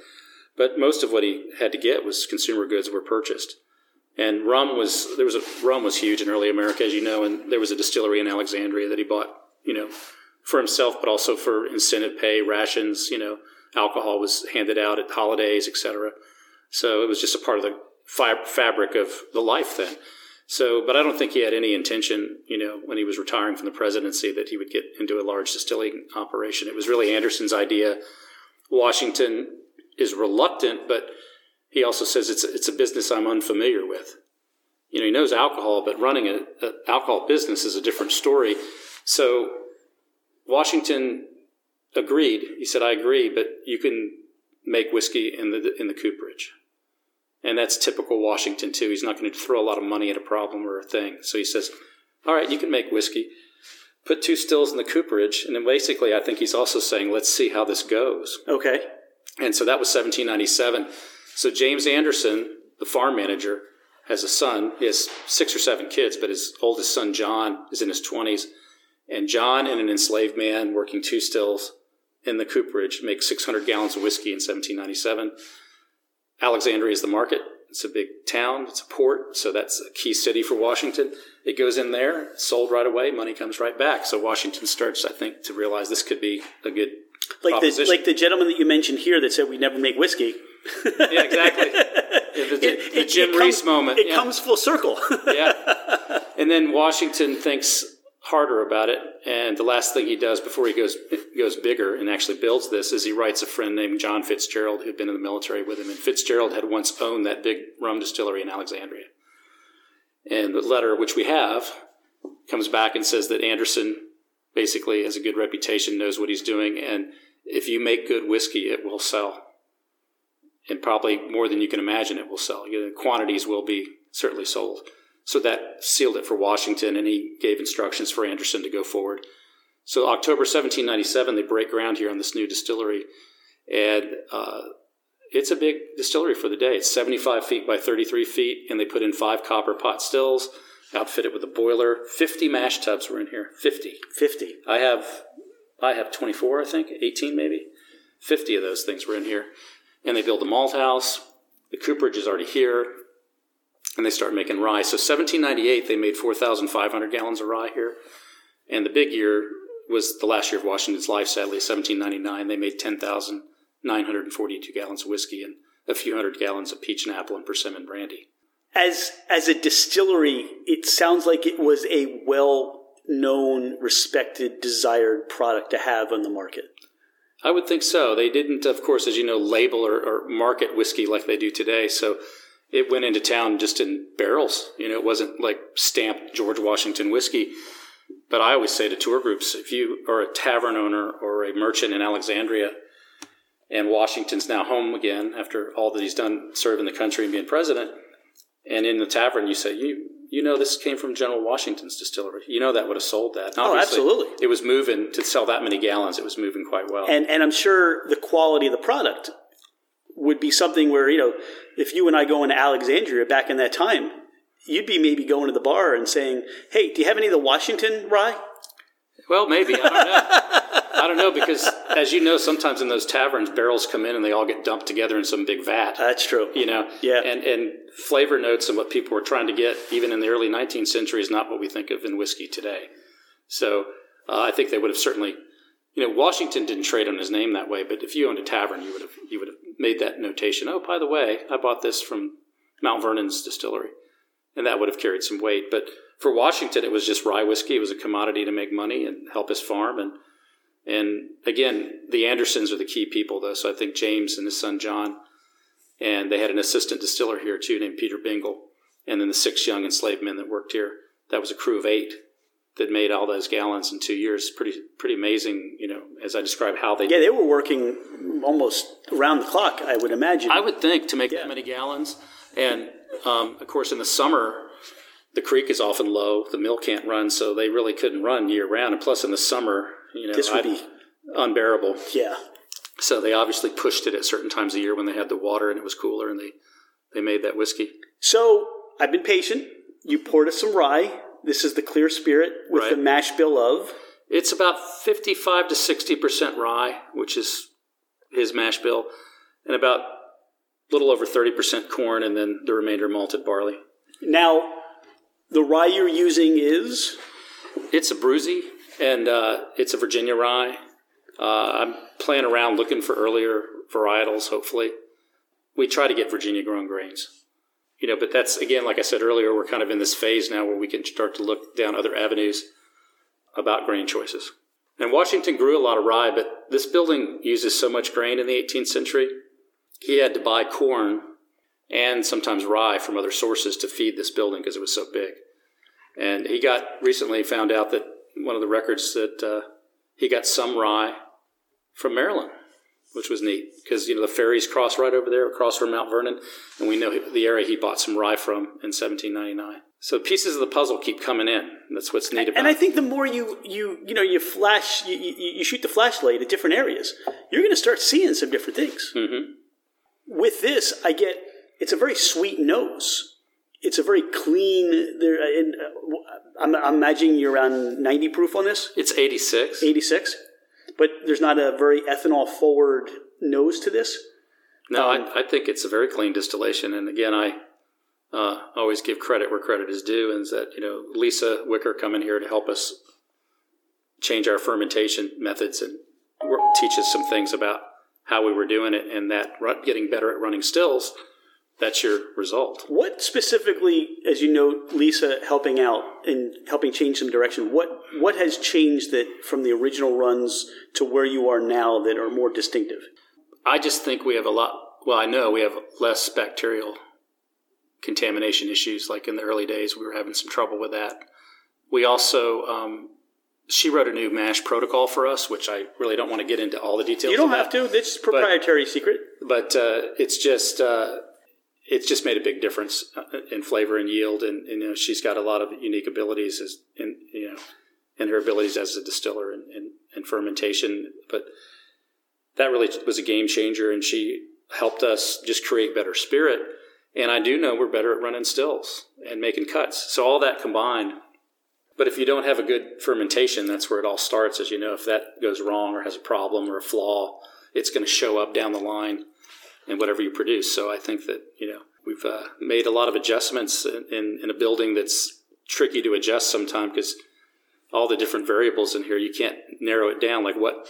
But most of what he had to get was consumer goods were purchased. And rum was there was a rum was huge in early America, as you know, and there was a distillery in Alexandria that he bought, you know, for himself, but also for incentive pay, rations, you know, alcohol was handed out at holidays, etc. So it was just a part of the fabric of the life then. So, but I don't think he had any intention, you know, when he was retiring from the presidency, that he would get into a large distilling operation. It was really Anderson's idea. Washington is reluctant, but he also says it's it's a business I'm unfamiliar with. You know, he knows alcohol, but running an alcohol business is a different story. So Washington agreed. He said, "I agree, but you can make whiskey in the in the cooperage." And that's typical Washington too. He's not going to throw a lot of money at a problem or a thing. So he says, "All right, you can make whiskey. Put two stills in the cooperage." And then basically, I think he's also saying, "Let's see how this goes." Okay. And so that was 1797. So James Anderson, the farm manager, has a son. He has six or seven kids, but his oldest son, John, is in his 20s. And John and an enslaved man working two stills in the cooperage make 600 gallons of whiskey in 1797. Alexandria is the market. It's a big town. It's a port, so that's a key city for Washington. It goes in there, sold right away. Money comes right back. So Washington starts, I think, to realize this could be a good like the like the gentleman that you mentioned here that said we never make whiskey. yeah, exactly. *laughs* The, the- the Jim comes, Rees moment. It yeah. comes full circle. *laughs* yeah. And then Washington thinks harder about it, and the last thing he does before he goes goes bigger and actually builds this is he writes a friend named John Fitzgerald who'd been in the military with him, and Fitzgerald had once owned that big rum distillery in Alexandria. And the letter which we have comes back and says that Anderson basically has a good reputation, knows what he's doing, and if you make good whiskey, it will sell. And probably more than you can imagine, it will sell. The quantities will be certainly sold. So that sealed it for Washington, and he gave instructions for Anderson to go forward. So October 1797, they break ground here on this new distillery, and uh, it's a big distillery for the day. It's 75 feet by 33 feet, and they put in five copper pot stills, outfitted with a boiler. 50 mash tubs were in here. 50. Fifty. I have, I have 24, I think, 18 maybe. 50 of those things were in here, and they build a malt house. The cooperage is already here, and they start making rye. So 1798, they made 4,500 gallons of rye here, and the big year was the last year of Washington's life. Sadly, 1799, they made 10,942 gallons of whiskey and a few hundred gallons of peach and apple and persimmon brandy. As as a distillery, it sounds like it was a well known, respected, desired product to have on the market. I would think so. They didn't, of course, as you know, label or, or market whiskey like they do today. So it went into town just in barrels. You know, it wasn't like stamped George Washington whiskey. But I always say to tour groups, if you are a tavern owner or a merchant in Alexandria, and Washington's now home again after all that he's done serving the country and being president, and in the tavern you say, you you know this came from General Washington's distillery. You know that would have sold that. And Oh, absolutely. It was moving to sell that many gallons. It was moving quite well. And and I'm sure the quality of the product would be something where, you know, if you and I go into Alexandria back in that time, you'd be maybe going to the bar and saying, Hey, do you have any of the Washington rye? Well, maybe I don't know. *laughs* I don't know because, as you know, sometimes in those taverns, barrels come in and they all get dumped together in some big vat. That's true. You know, Yeah. and and flavor notes and what people were trying to get, even in the early 19th century, is not what we think of in whiskey today. So uh, I think they would have certainly, you know, Washington didn't trade on his name that way, but if you owned a tavern, you would have you would have made that notation. Oh, by the way, I bought this from Mount Vernon's distillery, and that would have carried some weight. But for Washington, it was just rye whiskey. It was a commodity to make money and help his farm. And and again, the Andersons are the key people, though. So I think James and his son John, and they had an assistant distiller here too, named Peter Bingle, and then the six young enslaved men that worked here. That was a crew of eight that made all those gallons in two years. Pretty pretty amazing, you know. As I describe how they Yeah, they were working almost around the clock, I would imagine. I would think to make Yeah. that many gallons, and um, of course in the summer, the creek is often low. The mill can't run, so they really couldn't run year round. And plus, in the summer, you know, This would I'd- be- unbearable. yeah. So they obviously pushed it at certain times of year when they had the water and it was cooler, and they they made that whiskey. So I've been patient. You poured us some rye. This is the clear spirit with Right. the mash bill of. It's about fifty-five to sixty percent rye, which is his mash bill, and about a little over thirty percent corn, and then the remainder malted barley. Now, the rye you're using is It's Abruzzi, and uh, it's a Virginia rye. Uh, I'm playing around looking for earlier varietals. Hopefully, we try to get Virginia grown grains. You know, but that's again, like I said earlier, we're kind of in this phase now where we can start to look down other avenues about grain choices. And Washington grew a lot of rye, but this building uses so much grain in the 18th century, he had to buy corn and sometimes rye from other sources to feed this building because it was so big. And he got recently found out that one of the records that uh, he got some rye from Maryland, which was neat because you know the ferries cross right over there across from Mount Vernon, and we know the area he bought some rye from in 1799. So pieces of the puzzle keep coming in. That's what's neat about And I think the more you you you know you flash you, you, you shoot the flashlight at different areas, you're going to start seeing some different things. Mhm. With this, I get it's a very sweet nose. It's a very clean. There, and uh, I'm, I'm imagining you're around 90 proof on this, It's 86. 86. but there's not a very ethanol forward nose to this. No, um, I, I, think it's a very clean distillation. And again, I uh, always give credit where credit is due, and that you know Lisa Wicker coming here to help us change our fermentation methods and teach us some things about how we were doing it, and that getting better at running stills. That's your result. What specifically, as you know, Lisa helping out and helping change some direction? What what has changed that from the original runs to where you are now that are more distinctive? I just think we have a lot. Well, I know we have less bacterial contamination issues. Like in the early days, we were having some trouble with that. We also, um, she wrote a new MASH protocol for us, which I really don't want to get into all the details. You don't have to. It's proprietary but, secret. But uh, it's just uh, it's just made a big difference uh, in flavor and yield, and, and, you know she's got a lot of unique abilities as in you know in her abilities as a distiller and, and, and fermentation. But that really was a game changer, and she helped us just create better spirit. And I do know we're better at running stills and making cuts. So all that combined. But if you don't have a good fermentation, that's where it all starts. As you know, if that goes wrong or has a problem or a flaw, it's going to show up down the line in whatever you produce. So I think that you know we've uh, made a lot of adjustments in, in, in a building that's tricky to adjust sometimes because all the different variables in here you can't narrow it down. Like what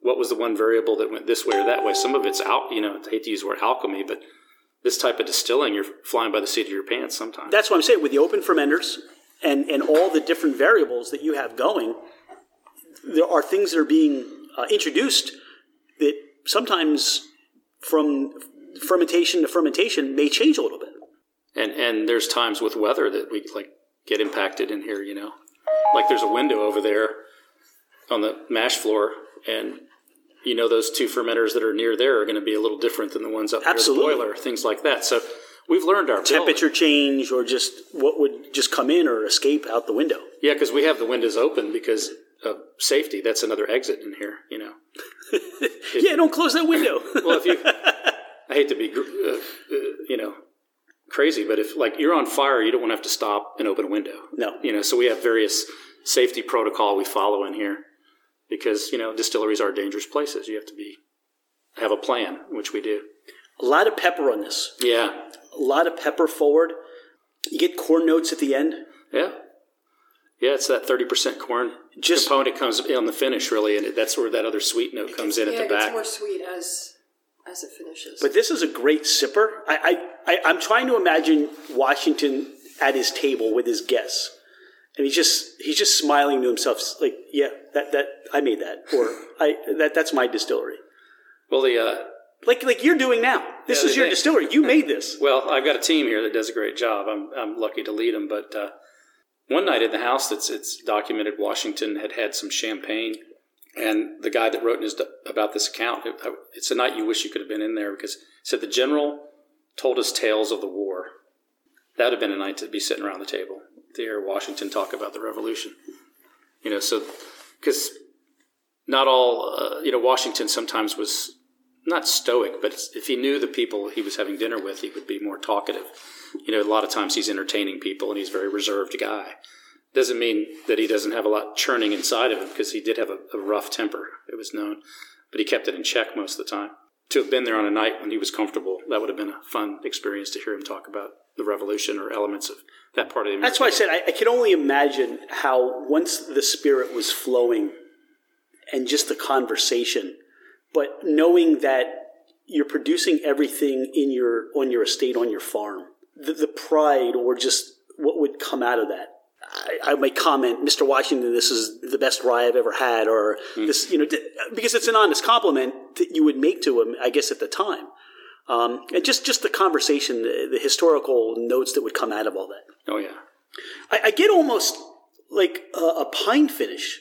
what was the one variable that went this way or that way? Some of it's out. You know, I hate to use the word alchemy, but this type of distilling, you're flying by the seat of your pants sometimes. That's what I'm saying with the open fermenters and and all the different variables that you have going. There are things that are being uh, introduced that sometimes from fermentation to fermentation may change a little bit. And and there's times with weather that we like get impacted in here. You know, like there's a window over there on the mash floor, and you know those two fermenters that are near there are going to be a little different than the ones up Absolutely. near the boiler, things like that. So we've learned our temperature change or just what would just come in or escape out the window. Yeah, because we have the windows open because of safety. That's another exit in here. You know. *laughs* yeah, don't close that window. *laughs* well, if you, I hate to be, uh, uh, you know, crazy, but if like you're on fire, you don't want to have to stop and open a window. No. You know, so we have various safety protocol we follow in here because you know distilleries are dangerous places. You have to be have a plan, which we do. A lot of pepper on this. Yeah, a lot of pepper forward. You get corn notes at the end. Yeah, yeah, it's that thirty percent corn Just, component comes on the finish really, and that's where that other sweet note comes in yeah, at the back. It's more sweet as as it finishes. But this is a great sipper. I, I, I I'm trying to imagine Washington at his table with his guests. And he's just he's just smiling to himself like yeah that that i made that or *laughs* i that that's my distillery. Well the uh, like like you're doing now. This yeah, is your distillery. You made this. Well i've got a team here that does a great job. I'm, I'm lucky to lead them but uh, one night in the house that's it's documented washington had had some champagne and the guy that wrote in his, about this account it, it's a night you wish you could have been in there because said the general told us tales of the war that would have been a night to be sitting around the table to hear Washington talk about the revolution. You know, so because not all, uh, you know, Washington sometimes was not stoic, but if he knew the people he was having dinner with, he would be more talkative. You know, a lot of times he's entertaining people and he's a very reserved guy. Doesn't mean that he doesn't have a lot churning inside of him because he did have a, a rough temper, it was known, but he kept it in check most of the time. To have been there on a night when he was comfortable, that would have been a fun experience to hear him talk about the revolution or elements of that part of the. That's why I said I, I can only imagine how once the spirit was flowing, and just the conversation, but knowing that you're producing everything in your on your estate on your farm, the, the pride or just what would come out of that. I, I might comment, Mr. Washington, this is the best rye I've ever had, or mm. this, you know, because it's an honest compliment that you would make to him, I guess, at the time. Um, and just, just the conversation, the, the, historical notes that would come out of all that. Oh, yeah. I, I get almost like a, a, pine finish.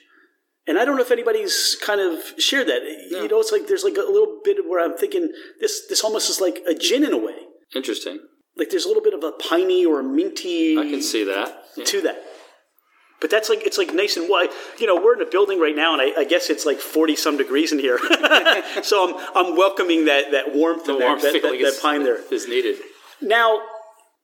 And I don't know if anybody's kind of shared that. No. You know, it's like there's like a little bit where I'm thinking this this almost is like a gin in a way. Interesting. Like there's a little bit of a piney or a minty. I can see that. Yeah. To that. But that's like it's like nice and white. You know, we're in a building right now, and I, I guess it's like forty some degrees in here. *laughs* so I'm I'm welcoming that that warmth, the warmth that, *laughs* that, that, that pine there is needed. Now,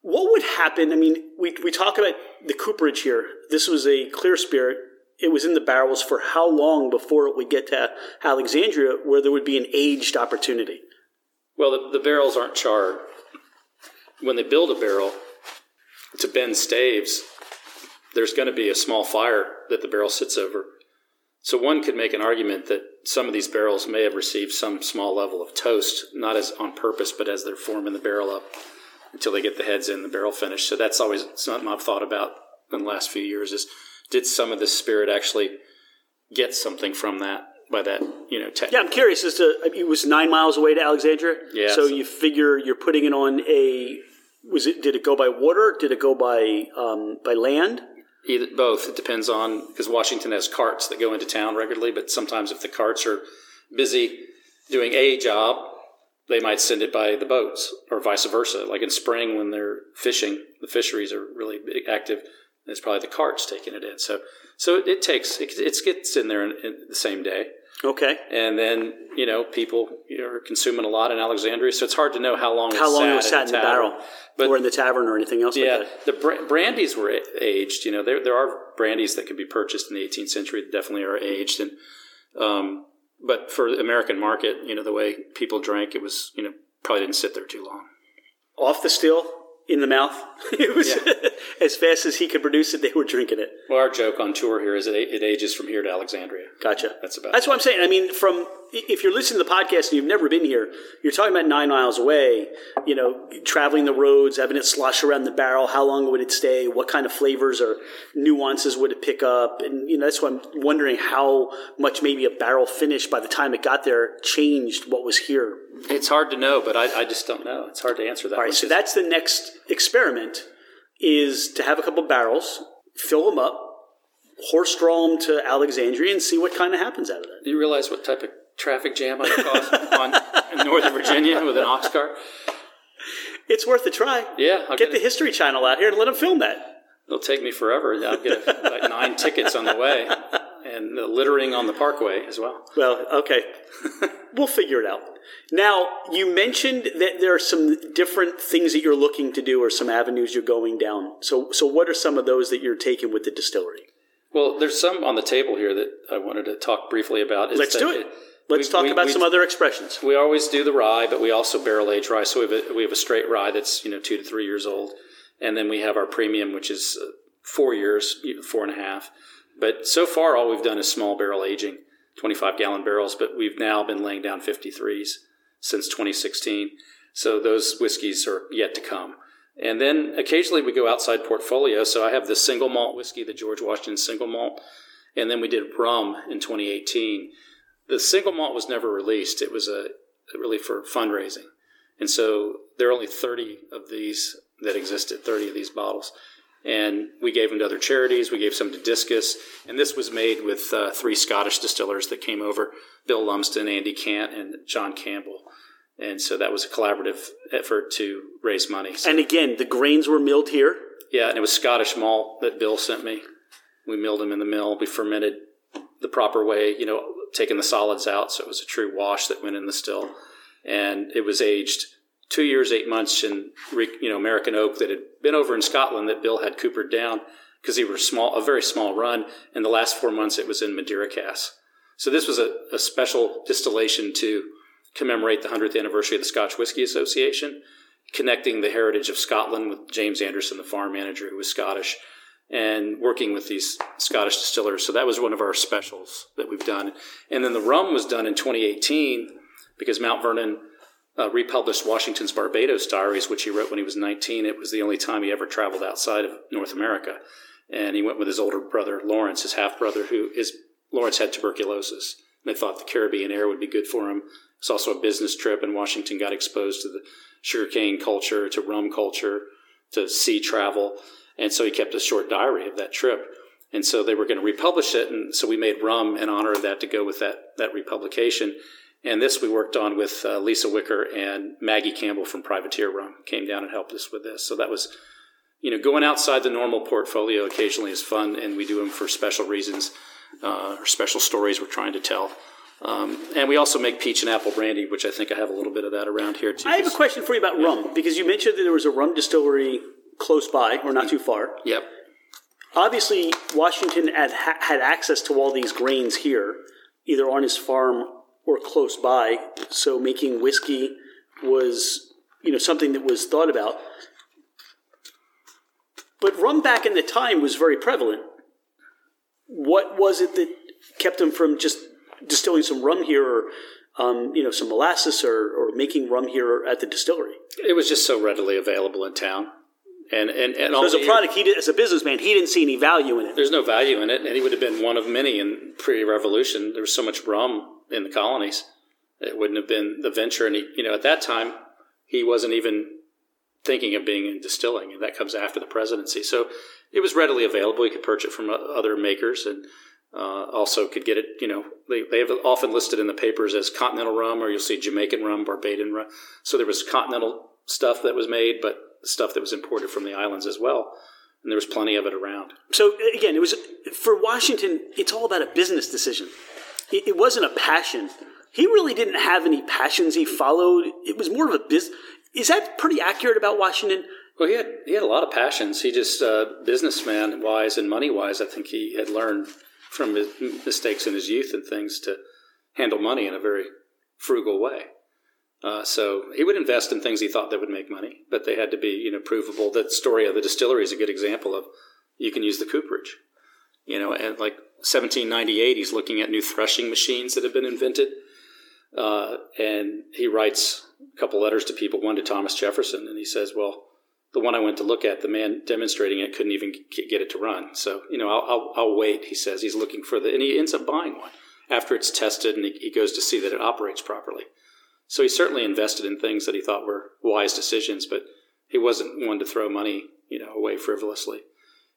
what would happen? I mean, we we talk about the cooperage here. This was a clear spirit. It was in the barrels for how long before it would get to Alexandria where there would be an aged opportunity? Well, the, the barrels aren't charred. When they build a barrel to bend staves, there's going to be a small fire that the barrel sits over. So one could make an argument that some of these barrels may have received some small level of toast, not as on purpose, but as they're forming the barrel up until they get the heads in the barrel finish. So that's always something I've thought about in the last few years is did some of the spirit actually get something from that by that, you know? Yeah, I'm curious as to it was nine miles away to Alexandria. Yeah, So so- you figure you're putting it on a was it did it go by water? Did it go by um, by land? Either both. It depends on because Washington has carts that go into town regularly, but sometimes if the carts are busy doing a job, they might send it by the boats or vice versa. Like in spring when they're fishing, the fisheries are really active. It's probably the carts taking it in. So so it, it takes it, it gets in there in, in the same day, Okay. and then you know people you know, are consuming a lot in Alexandria, so it's hard to know how long How long it was sat sat in the tavern. barrel, But or in the tavern, or anything else yeah, like that? the br- brandies were aged. You know, there there are brandies that can be purchased in the 18th century that definitely are aged, and um, but for the American market, you know, the way people drank, it was you know probably didn't sit there too long. Off the still, in the mouth. *laughs* it was as fast as he could produce it. They were drinking it. Well, our joke on tour here is it, it ages from here to Alexandria. Gotcha. That's about That's what I'm saying. I mean, from if you're listening to the podcast and you've never been here, you're talking about nine miles away. You know, traveling the roads, having it slosh around the barrel. How long would it stay? What kind of flavors or nuances would it pick up? And you know, that's why I'm wondering how much maybe a barrel finish by the time it got there changed what was here. It's hard to know, but I, I just don't know. It's hard to answer that. All right, so that's the next experiment: is to have a couple barrels, fill them up, horse draw them to Alexandria, and see what kind of happens out of that. Do you realize what type of traffic jam I caused on in Northern Virginia with an ox cart? It's worth a try. Yeah, I'll Get get the. History Channel out here and let them film that. It'll take me forever. I'll get like nine tickets on the way, and the littering on the parkway as well. Well, okay. *laughs* we'll figure it out. Now, you mentioned that there are some different things that you're looking to do or some avenues you're going down. So, so what are some of those that you're taking with the distillery? Well, there's some on the table here that I wanted to talk briefly about. is Let's do it. Let's we- talk we- about we- some other expressions. We always do the rye, but we also barrel age rye. So we have a, we have a straight rye that's you know two to three years old, and then we have our premium, which is uh, four years, four and a half. But so far, all we've done is small barrel aging, 25 gallon barrels. But we've now been laying down 53s since 2016. So those whiskeys are yet to come. And then occasionally we go outside portfolio. So I have the single malt whiskey, the George Washington single malt, and then we did rum in 2018 the single malt was never released. It was a really for fundraising, and so there are only thirty of these that existed, thirty of these bottles, and we gave them to other charities. We gave some to Discus, and this was made with uh, three Scottish distillers that came over: Bill Lumsden, Andy Cant, and John Campbell. And so that was a collaborative effort to raise money. So, And again, the grains were milled here. yeah, and it was Scottish malt that Bill sent me. We milled them in the mill. We fermented the proper way, you know, taking the solids out, so it was a true wash that went in the still, and it was aged two years, eight months in you know American oak that had been over in Scotland that Bill had coopered down because he was small, a very small run. And the last four months, it was in Madeira casks. So this was a, a special distillation to commemorate the 100th anniversary of the Scotch Whisky Association, connecting the heritage of Scotland with James Anderson, the farm manager who was Scottish, and working with these Scottish distillers. So that was one of our specials that we've done. And then the rum was done in 2018 because Mount Vernon uh, republished Washington's Barbados Diaries, which he wrote when he was 19. It was the only time he ever traveled outside of North America. And he went with his older brother, Lawrence, his half brother, who is Lawrence had tuberculosis. They thought the Caribbean air would be good for him. It's also a business trip, and Washington got exposed to the sugarcane culture, to rum culture, to sea travel. And so he kept a short diary of that trip. And so they were going to republish it. And so we made rum in honor of that to go with that, that republication. And this we worked on with uh, Lisa Wicker and Maggie Campbell from Privateer Rum came down and helped us with this. So that was, you know, going outside the normal portfolio occasionally is fun, and we do them for special reasons uh, or special stories we're trying to tell. Um, and we also make peach and apple brandy, which I think I have a little bit of that around here too. I have a question for you about rum because you mentioned that there was a rum distillery close by or not too far. Yep. obviously Washington had, had access to all these grains here, either on his farm or close by. So making whiskey was, you know, something that was thought about. But rum back in the time was very prevalent. What was it that kept them from just distilling some rum here or um, you know, some molasses or, or making rum here at the distillery. It was just so readily available in town. And, and, and so as a product, he did, as a businessman, he didn't see any value in it. There's no value in it, and he would have been one of many in pre-revolution. There was so much rum in the colonies, it wouldn't have been the venture. And he, you know, at that time, he wasn't even thinking of being in distilling, and that comes after the presidency. So it was readily available. You could purchase it from other makers, and uh, also could get it, you know, they, they have often listed in the papers as continental rum, or you'll see Jamaican rum, Barbadian rum. So there was continental stuff that was made, but stuff that was imported from the islands as well. And there was plenty of it around. So again, it was for Washington. It's all about a business decision. It, it wasn't a passion. He really didn't have any passions he followed. It was more of a business. Is that pretty accurate about Washington? Well, he had he had a lot of passions. He just uh, businessman wise and money wise, I think he had learned from his mistakes in his youth and things to handle money in a very frugal way. Uh, so he would invest in things he thought that would make money, but they had to be you know provable. That story of the distillery is a good example of you can use the cooperage. You know, and like 1798, he's looking at new threshing machines that have been invented, uh, and he writes a couple letters to people. One to Thomas Jefferson, and he says, "Well, the one I went to look at, the man demonstrating it couldn't even get it to run. So, you know, I'll, I'll, I'll, wait, he says. He's looking for the, and he ends up buying one after it's tested and he, he goes to see that it operates properly. So he certainly invested in things that he thought were wise decisions, but he wasn't one to throw money, you know, away frivolously.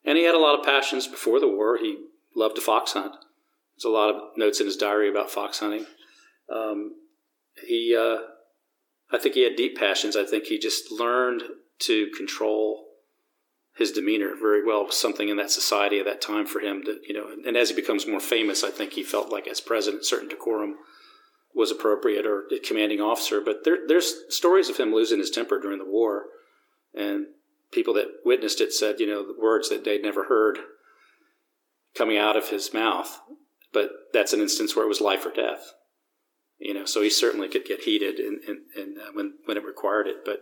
And he had a lot of passions before the war. He loved to fox hunt. There's a lot of notes in his diary about fox hunting. Um, he, uh, I think he had deep passions. I think he just learned to control his demeanor very well something in that society at that time for him to you know and as he becomes more famous i think he felt like as president certain decorum was appropriate or a commanding officer but there, there's stories of him losing his temper during the war and people that witnessed it said you know the words that they'd never heard coming out of his mouth but that's an instance where it was life or death you know so he certainly could get heated in, in, in uh, when when it required it but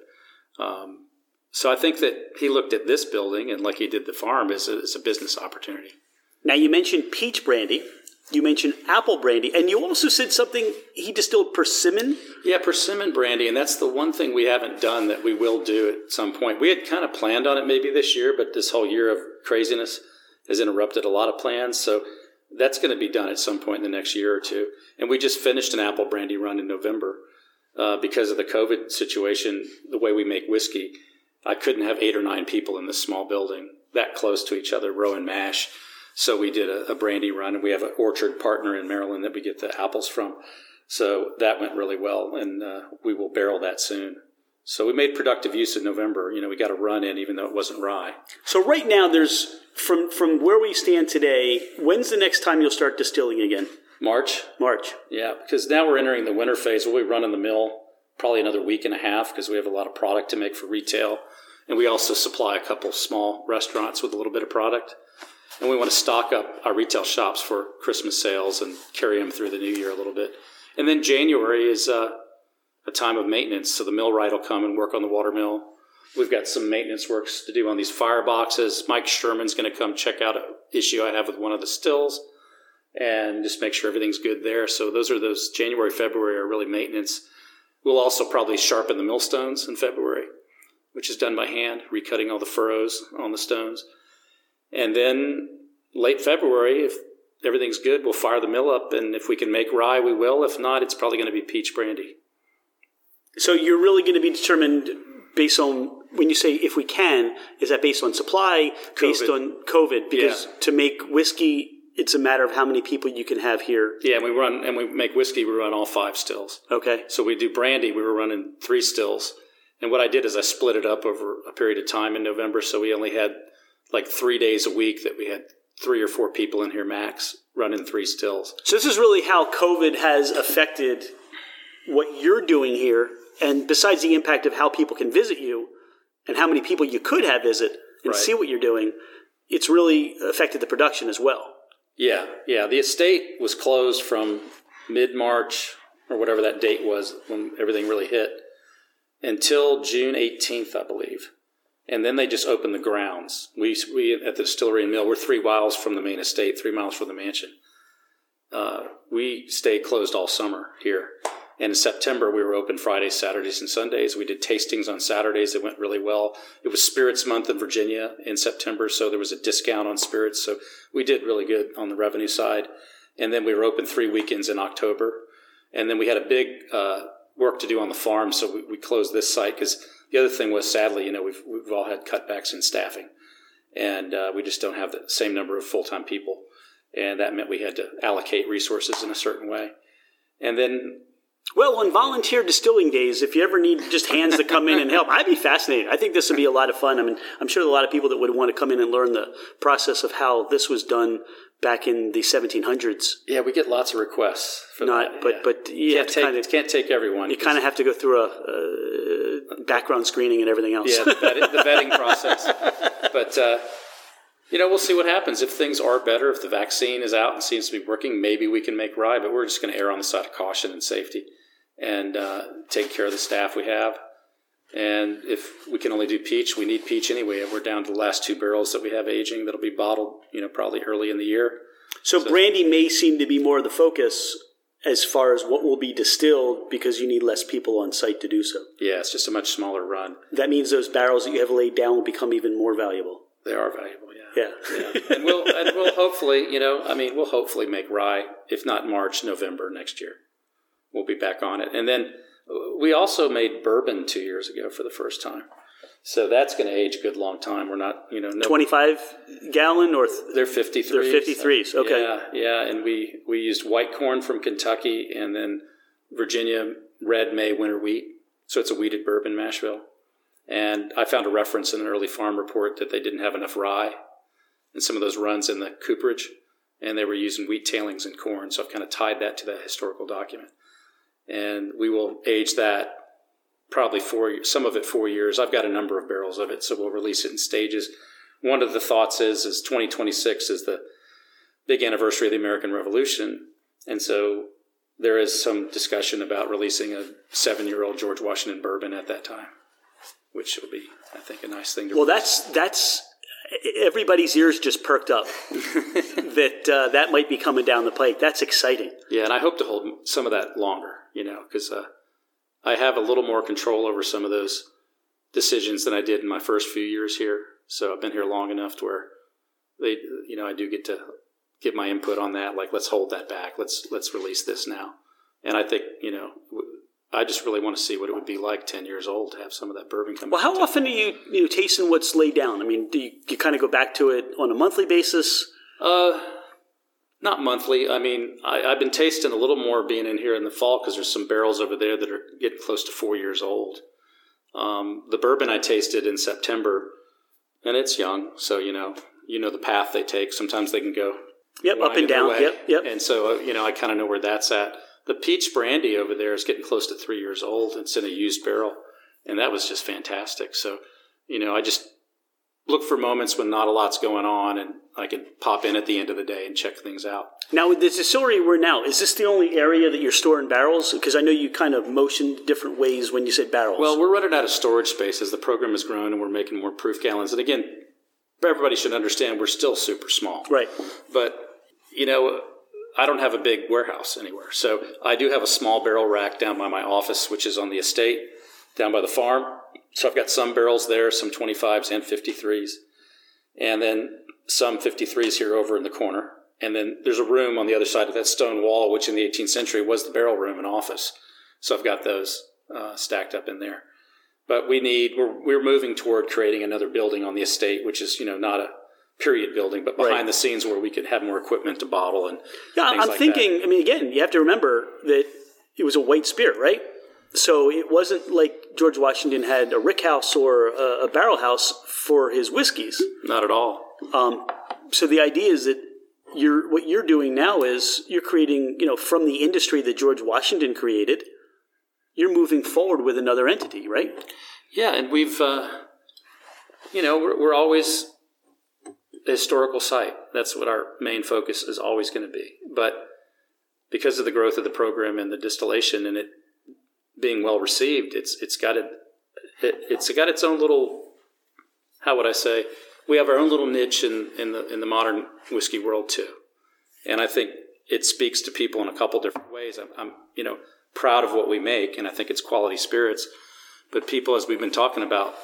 um, so I think that he looked at this building and like he did the farm as a, as a business opportunity. Now you mentioned peach brandy. You mentioned apple brandy, and you also said something he distilled persimmon. Yeah, persimmon brandy, and that's the one thing we haven't done that we will do at some point. We had kind of planned on it maybe this year, but this whole year of craziness has interrupted a lot of plans. So that's going to be done at some point in the next year or two. And we just finished an apple brandy run in November uh, because of the COVID situation. The way we make whiskey, I couldn't have eight or nine people in this small building that close to each other, row and mash. So we did a, a brandy run, and we have an orchard partner in Maryland that we get the apples from. So that went really well, and uh, we will barrel that soon. So we made productive use of November. You know, we got a run in, even though it wasn't rye. So right now, there's from from where we stand today. When's the next time you'll start distilling again? March. March. Yeah, because now we're entering the winter phase. We'll be running the mill probably another week and a half because we have a lot of product to make for retail. And we also supply a couple small restaurants with a little bit of product. And we want to stock up our retail shops for Christmas sales and carry them through the new year a little bit. And then January is uh, a time of maintenance. So the millwright will come and work on the water mill. We've got some maintenance works to do on these fireboxes. Mike Sherman's going to come check out an issue I have with one of the stills and just make sure everything's good there. So those are those January, February are really maintenance. We'll also probably sharpen the millstones in February which is done by hand, recutting all the furrows on the stones. And then late February, if everything's good, we'll fire the mill up, and if we can make rye, we will. If not, it's probably going to be peach brandy. So you're really going to be determined based on when you say if we can, is that based on supply, COVID. based on COVID? Because yeah. to make whiskey, it's a matter of how many people you can have here. Yeah, and we run and we make whiskey. We run all five stills. Okay. So we do brandy. We were running three stills, and what I did is I split it up over a period of time in November. So we only had like three days a week that we had three or four people in here max running three stills. So this is really how COVID has affected what you're doing here. And besides the impact of how people can visit you and how many people you could have visit and right. see what you're doing, it's really affected the production as well. Yeah, yeah. The estate was closed from mid March or whatever that date was when everything really hit until June 18th, I believe. And then they just opened the grounds. We, we at the distillery and mill, we're three miles from the main estate, three miles from the mansion. Uh, we stayed closed all summer here. In September, we were open Fridays, Saturdays, and Sundays. We did tastings on Saturdays. It went really well. It was Spirits Month in Virginia in September, so there was a discount on spirits. So we did really good on the revenue side. And then we were open three weekends in October. And then we had a big uh, work to do on the farm, so we, we closed this site because the other thing was, sadly, you know, we've, we've all had cutbacks in staffing. And uh, we just don't have the same number of full time people. And that meant we had to allocate resources in a certain way. And then well, on volunteer distilling days, if you ever need just hands to come in and help, I'd be fascinated. I think this would be a lot of fun. I mean, I'm sure a lot of people that would want to come in and learn the process of how this was done back in the 1700s. Yeah, we get lots of requests for Not, that. but yeah. but you can't take, kind of can't take everyone. you kind of have to go through a uh, background screening and everything else. yeah, the vetting, the vetting process. *laughs* But uh, you know, we'll see what happens if things are better. If the vaccine is out and seems to be working, maybe we can make rye. But we're just going to err on the side of caution and safety, and uh, take care of the staff we have. And if we can only do peach, we need peach anyway. We're down to the last two barrels that we have aging that'll be bottled, you know, probably early in the year. So, brandy may seem to be more of the focus as far as what will be distilled because you need less people on site to do so. Yeah, it's just a much smaller run. That means those barrels that you have laid down will become even more valuable. They are valuable, yeah. And we'll and we'll hopefully, you know, I mean, we'll hopefully make rye, if not March, November next year. We'll be back on it. And then uh, we also made bourbon two years ago for the first time. So that's going to age a good long time. We're not, you know, no, 25 gallon or th- they're 53s. They're 53s, okay. Yeah, yeah. And we, we used white corn from Kentucky and then Virginia red May winter wheat. So it's a wheated bourbon mash bill. And I found a reference in an early farm report that they didn't have enough rye in some of those runs in the cooperage, and they were using wheat tailings and corn. So I've kind of tied that to that historical document. And we will age that probably four, some of it four years. I've got a number of barrels of it, so we'll release it in stages. One of the thoughts is, is 2026 is the big anniversary of the American Revolution, and so there is some discussion about releasing a seven-year-old George Washington bourbon at that time, which will be, I think, a nice thing to. Well, release. that's that's everybody's ears just perked up *laughs* that uh, that might be coming down the pike. That's exciting. Yeah, and I hope to hold some of that longer, you know, because uh, I have a little more control over some of those decisions than I did in my first few years here. So I've been here long enough to where they, you know, I do get to give my input on that. Like, let's hold that back. Let's let's release this now. And I think, you know, I just really want to see what it would be like ten years old to have some of that bourbon come. Well, how often are you you know, tasting what's laid down? I mean, do you, you kind of go back to it on a monthly basis? Uh, not monthly. I mean, I, I've been tasting a little more being in here in the fall because there's some barrels over there that are getting close to four years old. Um, the bourbon I tasted in September, and it's young, so you know, you know the path they take. Sometimes they can go Yep, up and down. Yep, yep. And so uh, you know, I kind of know where that's at. The peach brandy over there is getting close to three years old. It's in a used barrel, and that was just fantastic. So, you know, I just look for moments when not a lot's going on, and I can pop in at the end of the day and check things out. Now, with the distillery we're now, is this the only area that you're storing barrels? Because I know you kind of motioned different ways when you said barrels. Well, we're running out of storage space as the program has grown, and we're making more proof gallons. And again, everybody should understand we're still super small. right. But, you know, I don't have a big warehouse anywhere. So I do have a small barrel rack down by my office, which is on the estate, down by the farm. So I've got some barrels there, some 25s and 53s, and then some 53s here over in the corner. And then there's a room on the other side of that stone wall, which in the 18th century was the barrel room and office. So I've got those uh, stacked up in there. But we need, we're, we're moving toward creating another building on the estate, which is, you know, not a period building, but behind Right. the scenes where we could have more equipment to bottle and Yeah, I'm like thinking. I mean, again, you have to remember that it was a white spirit, right? So it wasn't like George Washington had a rick house or a, a barrel house for his whiskeys. Not at all. Um, so the idea is that you're what you're doing now is you're creating, you know, from the industry that George Washington created. You're moving forward with another entity, right? Yeah, and we've, uh, you know, we're, we're always historical site. That's what our main focus is always going to be. But because of the growth of the program and the distillation and it being well received, it's it's got it, it it's got its own little how would I say we have our own little niche in, in the in the modern whiskey world too, and I think it speaks to people in a couple different ways. I'm, I'm you know proud of what we make, and I think it's quality spirits, but people, as we've been talking about,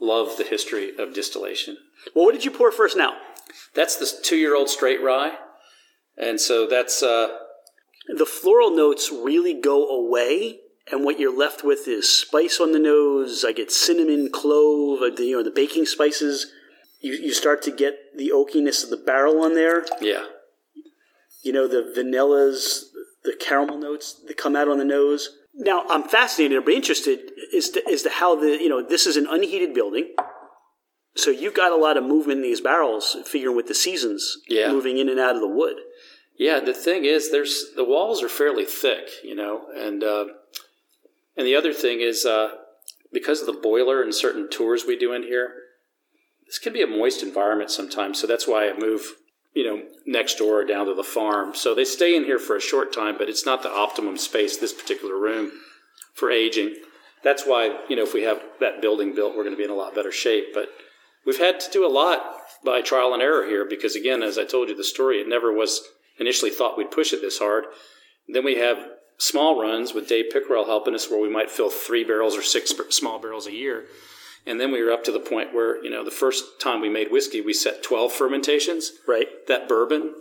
love the history of distillation. Well, what did you pour first now? That's the two year old straight rye, and so that's uh, The floral notes really go away, and what you're left with is spice on the nose. I get cinnamon, clove, uh, the, you know, the baking spices. You, you start to get the oakiness of the barrel on there. yeah. You know, the vanillas, the caramel notes that come out on the nose. Now, I'm fascinated or interested as to, as to how the, you know, this is an unheated building. So you've got a lot of movement in these barrels, figuring with the seasons Yeah. moving in and out of the wood. Yeah, the thing is, there's the walls are fairly thick, you know, and uh, and the other thing is uh, because of the boiler and certain tours we do in here, this can be a moist environment sometimes. So that's why I move, you know, next door or down to the farm. So they stay in here for a short time, but it's not the optimum space. This particular room for aging. That's why you know if we have that building built, we're going to be in a lot better shape. But we've had to do a lot by trial and error here because again, as I told you the story, it never was initially thought we'd push it this hard. Then we have small runs with Dave Pickerell helping us where we might fill three barrels or six small barrels a year. And then we were up to the point where, you know, the first time we made whiskey, we set 12 fermentations. Right. That bourbon,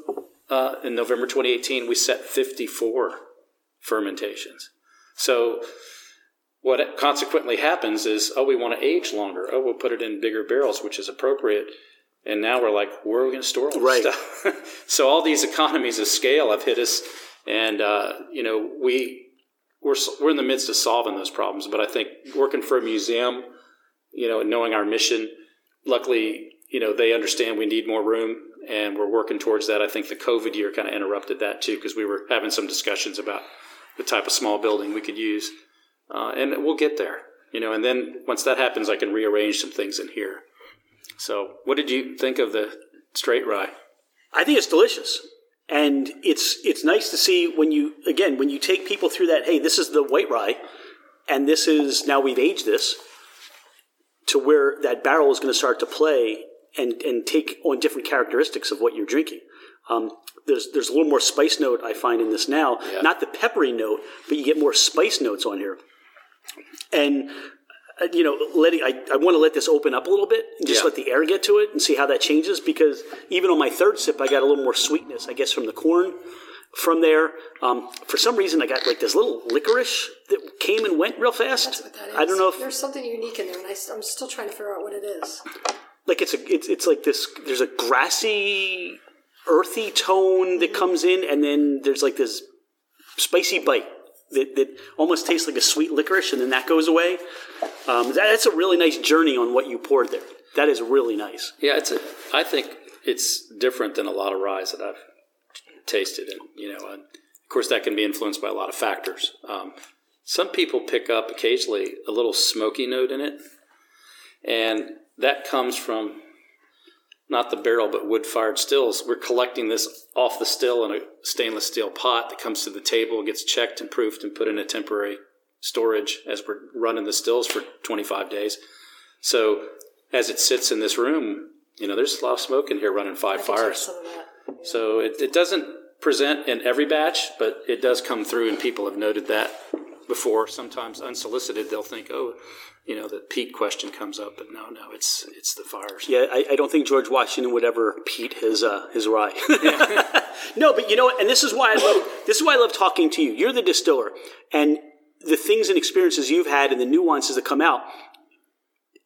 uh, in November 2018, we set 54 fermentations. So what consequently happens is, oh, we want to age longer. Oh, we'll put it in bigger barrels, which is appropriate. And now we're like, where are we going to store all this Right. stuff? *laughs* so all these economies of scale have hit us, and uh, you know we we're we're in the midst of solving those problems. But I think working for a museum, you know, knowing our mission, luckily, you know, they understand we need more room, and we're working towards that. I think the COVID year kind of interrupted that too because we were having some discussions about the type of small building we could use, uh, and we'll get there. You know, and then once that happens, I can rearrange some things in here. So, what did you think of the straight rye? I think it's delicious, and it's it's nice to see when you again when you take people through that. Hey, this is the white rye, and this is now we've aged this to where that barrel is going to start to play and and take on different characteristics of what you're drinking. Um, there's there's a little more spice note I find in this now, Yeah. not the peppery note, but you get more spice notes on here, and. uh, You know, letting I, I want to let this open up a little bit and just Yeah. let the air get to it and see how that changes because even on my third sip, I got a little more sweetness, I guess, from the corn from there. Um, for some reason, I got like this little licorice that came and went real fast. That's what that is. I don't know if there's something unique in there, and I, am still trying to figure out what it is. like it's a it's it's like this. There's a grassy, earthy tone that comes in, and then there's like this spicy bite that, that almost tastes like a sweet licorice, and then that goes away. Um, that, that's a really nice journey on what you poured there. That is really nice. Yeah, it's a, I think it's different than a lot of ryes that I've tasted, and you know, and of course that can be influenced by a lot of factors. Um, some people pick up occasionally a little smoky note in it, and that comes from not the barrel but wood-fired stills. We're collecting this off the still in a stainless steel pot that comes to the table, gets checked and proofed, and put in a temporary storage as we're running the stills for 25 days. So as it sits in this room, you know, there's a lot of smoke in here running five I can taste fires. Some of that. So it, it doesn't present in every batch, but it does come through, and people have noted that before. Sometimes unsolicited, they'll think, oh, you know, the peat question comes up, but no, no, it's it's the fires. Yeah, I, I don't think George Washington would ever peat his uh, his rye. *laughs* no, but you know? And this is why I love this is why I love talking to you. You're the distiller, and the things and experiences you've had and the nuances that come out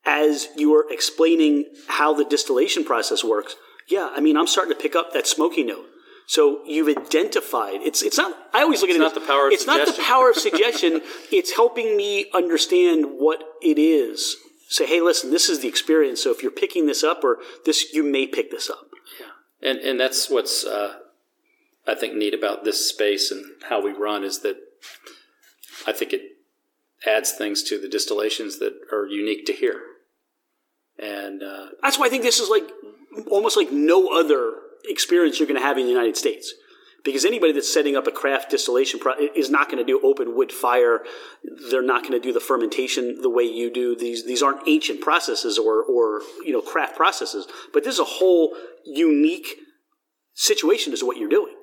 as you are explaining how the distillation process works. Yeah, I mean, I'm starting to pick up that smoky note. So you've identified. It's it's not. I always look at it. not the power of It's not the suggestion. power of suggestion. *laughs* it's helping me understand what it is. Say, hey, listen, this is the experience. So if you're picking this up, or this, you may pick this up. Yeah, And and that's what's uh, I think neat about this space and how we run is that I think it adds things to the distillations that are unique to here. And uh, That's why I think this is like almost like no other experience you're going to have in the United States. Because anybody that's setting up a craft distillation pro- is not going to do open wood fire. They're not going to do the fermentation the way you do. These these aren't ancient processes or or you know craft processes. But this is a whole unique situation is what you're doing.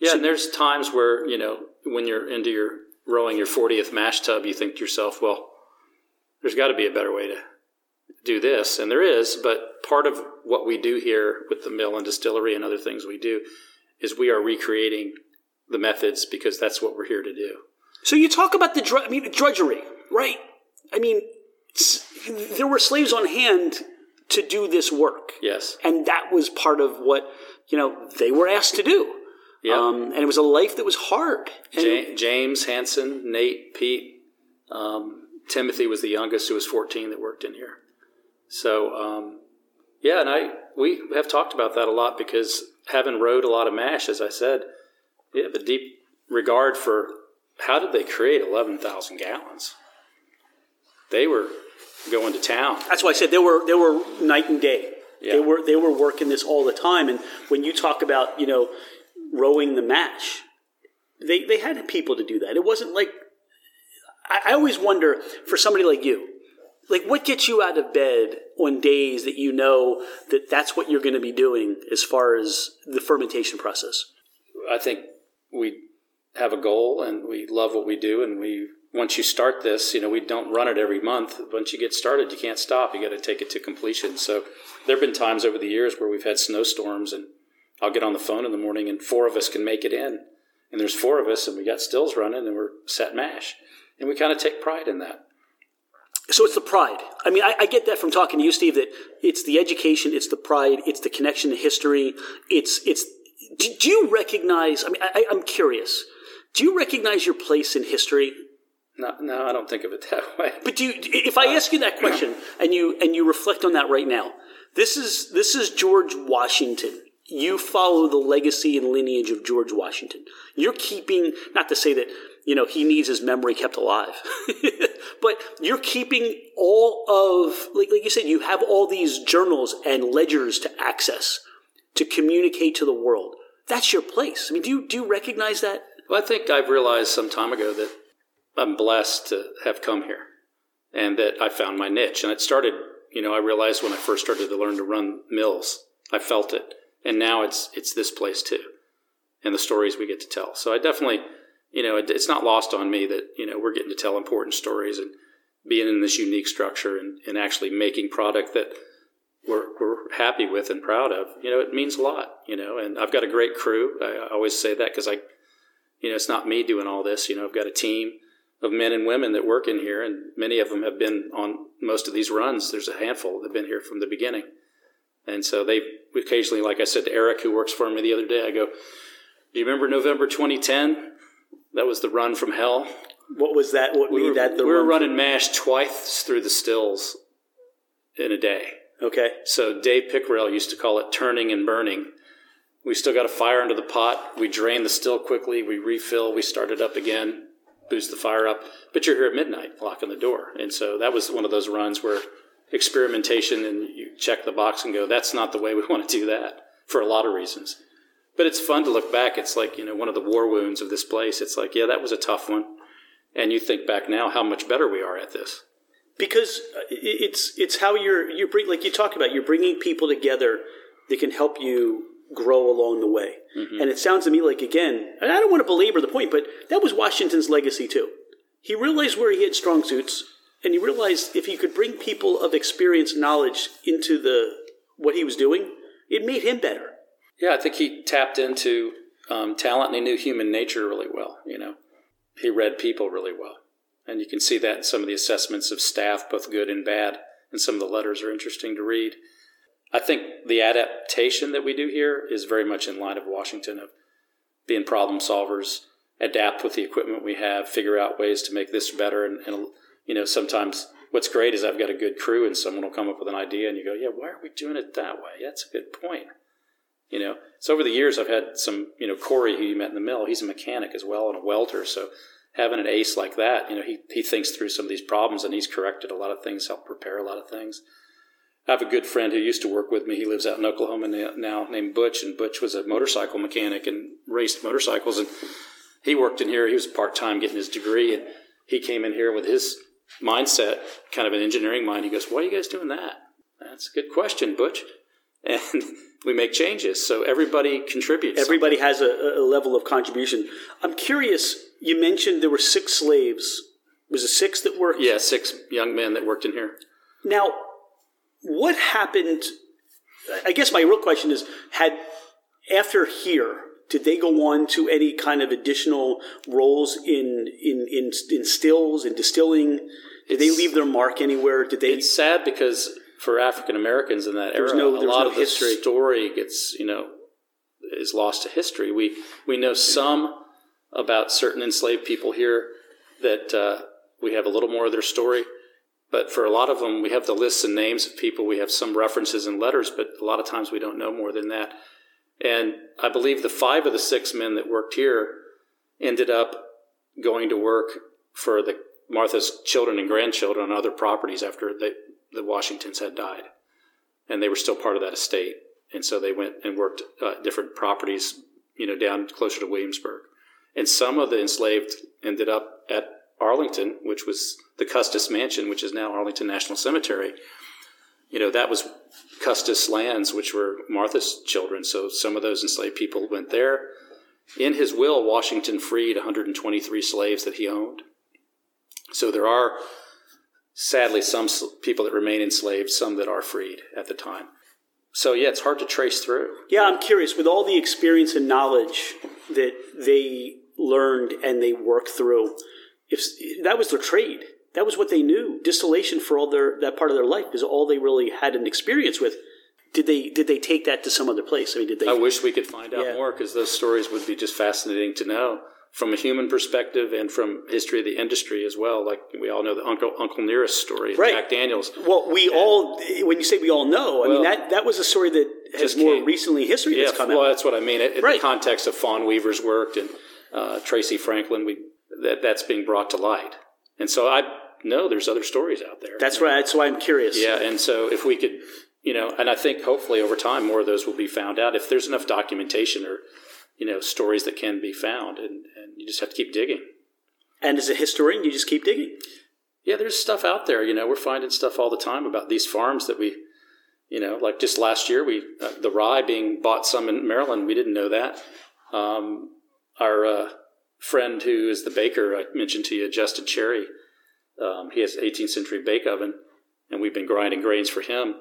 Yeah, and there's times where you know when you're into your rowing your 40th mash tub, you think to yourself, well, there's got to be a better way to do this, and there is. But part of what we do here with the mill and distillery and other things we do is we are recreating the methods because that's what we're here to do. So you talk about the dr- I mean drudgery, right? I mean, there were slaves on hand to do this work. Yes. and that was part of what you know they were asked to do. Yeah. Um, and it was a life that was hard. And Ja- James Hanson, Nate, Pete, um, Timothy was the youngest, who was 14 that worked in here. So um, yeah, and I we have talked about that a lot because having rowed a lot of mash, as I said, we have a deep regard for how did they create 11,000 gallons? They were going to town. that's why I said they were they were night and day. Yeah. They were they were working this all the time. And when you talk about you know rowing the mash, they they had people to do that. It wasn't like I, I always wonder for somebody like you, like what gets you out of bed on days that you know that that's what you're going to be doing as far as the fermentation process. I think we have a goal and we love what we do and we once you start this, you know, we don't run it every month. Once you get started, you can't stop. You got to take it to completion. So there have been times over the years where we've had snowstorms and I'll get on the phone in the morning and four of us can make it in. And there's four of us and we got stills running and we're set mash. And we kind of take pride in that. So it's the pride. I mean, I, I get that from talking to you, Steve. That it's the education, it's the pride, it's the connection to history. It's it's. Do, do you recognize? I mean, I, I'm curious. Do you recognize your place in history? No, no, I don't think of it *laughs* that way. But do you, if I ask you that question and you and you reflect on that right now, this is this is George Washington. You follow the legacy and lineage of George Washington. You're keeping not to say that you know he needs his memory kept alive, *laughs* but you're keeping all of like like you said, you have all these journals and ledgers to access to communicate to the world. That's your place. I mean, do you do you recognize that? Well, I think I've realized some time ago that I'm blessed to have come here and that I found my niche. And it started, you know, I realized when I first started to learn to run mills, I felt it. And now it's it's this place too, and the stories we get to tell. So I definitely, you know, it, it's not lost on me that you know we're getting to tell important stories and being in this unique structure and, and actually making product that we're, we're happy with and proud of. You know, it means a lot. You know, and I've got a great crew. I always say that because I, you know, it's not me doing all this. You know, I've got a team of men and women that work in here, and many of them have been on most of these runs. There's a handful that have been here from the beginning. And so they occasionally, like I said to Eric, who works for me the other day, I go, Do you remember November 2010? That was the run from hell. What was that? What We made were, that the we were run- running mash twice through the stills in a day. Okay. So Dave Pickerell used to call it turning and burning. We still got a fire under the pot. We drain the still quickly. We refill. We start it up again, boost the fire up. But you're here at midnight, locking the door. And so that was one of those runs where experimentation and you check the box and go, that's not the way we *laughs* want to do that for a lot of reasons. But it's fun to look back. It's like, you know, one of the war wounds of this place. It's like, yeah, that was a tough one. And you think back now how much better we are at this. because uh, it's it's how you're you bring like you talk about you're bringing people together that can help you grow along the way and it sounds to me like again and i don't want to belabor the point but that was washington's legacy too he realized where he had strong suits and he realized if he could bring people of experience knowledge into the what he was doing it made him better Yeah, I think he tapped into um, talent and he knew human nature really well. You know, he read people really well, and you can see that in some of the assessments of staff, both good and bad. And some of the letters are interesting to read. I think the adaptation that we do here is very much in line of Washington of being problem solvers, adapt with the equipment we have, figure out ways to make this better, and, and you know sometimes. What's great is I've got a good crew, and someone will come up with an idea, and you go, "Yeah, why are we doing it that way? That's a good point." You know, so over the years, I've had some, you know, Corey, who you met in the mill, he's a mechanic as well and a welder. So having an ace like that, you know, he, he thinks through some of these problems and he's corrected a lot of things, helped prepare a lot of things. I have a good friend who used to work with me. He lives out in Oklahoma now, named Butch, and Butch was a motorcycle mechanic and raced motorcycles. And he worked in here. He was part time getting his degree, and he came in here with his mindset, kind of an engineering mind. He goes, "Why are you guys doing that?" That's a good question, Butch. And *laughs* we make changes, so everybody contributes. Everybody something. has a, a level of contribution. I'm curious. You mentioned there were six slaves. Was it six that worked? Yeah, six young men that worked in here. Now, what happened? I guess my real question is: Had after here, did they go on to any kind of additional roles in in in, in stills and distilling? Did it's, they leave their mark anywhere? Did they? It's sad because for African Americans in that era, no, a lot no of history. the story gets you know is lost to history. We we know some about certain enslaved people here that uh, we have a little more of their story but for a lot of them, we have the lists and names of people. We have some references and letters, but a lot of times we don't know more than that. And I believe the five of the six men that worked here ended up going to work for the Martha's children and grandchildren on other properties after the, the Washingtons had died. And they were still part of that estate. And so they went and worked uh, different properties, you know, down closer to Williamsburg. And some of the enslaved ended up at Arlington, which was the Custis Mansion, which is now Arlington National Cemetery, you know, that was Custis lands, which were Martha's children. So some of those enslaved people went there. In his will, Washington freed 123 slaves that he owned. So there are, sadly, some people that remain enslaved, some that are freed at the time. So yeah, it's hard to trace through. Yeah, I'm curious with all the experience and knowledge that they learned and they worked through if that was their trade, that was what they knew. Distillation for all their that part of their life is all they really had an experience with. Did they did they take that to some other place? I mean, did they? I wish we could find out yeah. more because those stories would be just fascinating to know from a human perspective and from history of the industry as well. Like we all know the Uncle Uncle Nearest story, right. Jack Daniels. Well, we and, all when you say we all know, I well, mean that that was a story that has more came, recently history yeah, that's come well, out. Well, that's what I mean. In right. the context of Fawn Weaver's work and uh, Tracy Franklin, we that that's being brought to light. And so I know there's other stories out there. That's right. That's why I'm curious. Yeah, and so if we could, you know, and I think hopefully over time more of those will be found out if there's enough documentation or you know stories that can be found, and, and you just have to keep digging. And as a historian, you just keep digging. Yeah, there's stuff out there. You know, we're finding stuff all the time about these farms that we, you know, like just last year, we uh, the rye being bought some in Maryland. We didn't know that. Um, our uh, friend who is the baker I mentioned to you, Justin Cherry. Um, he has 18th century bake oven, and we've been grinding grains for him.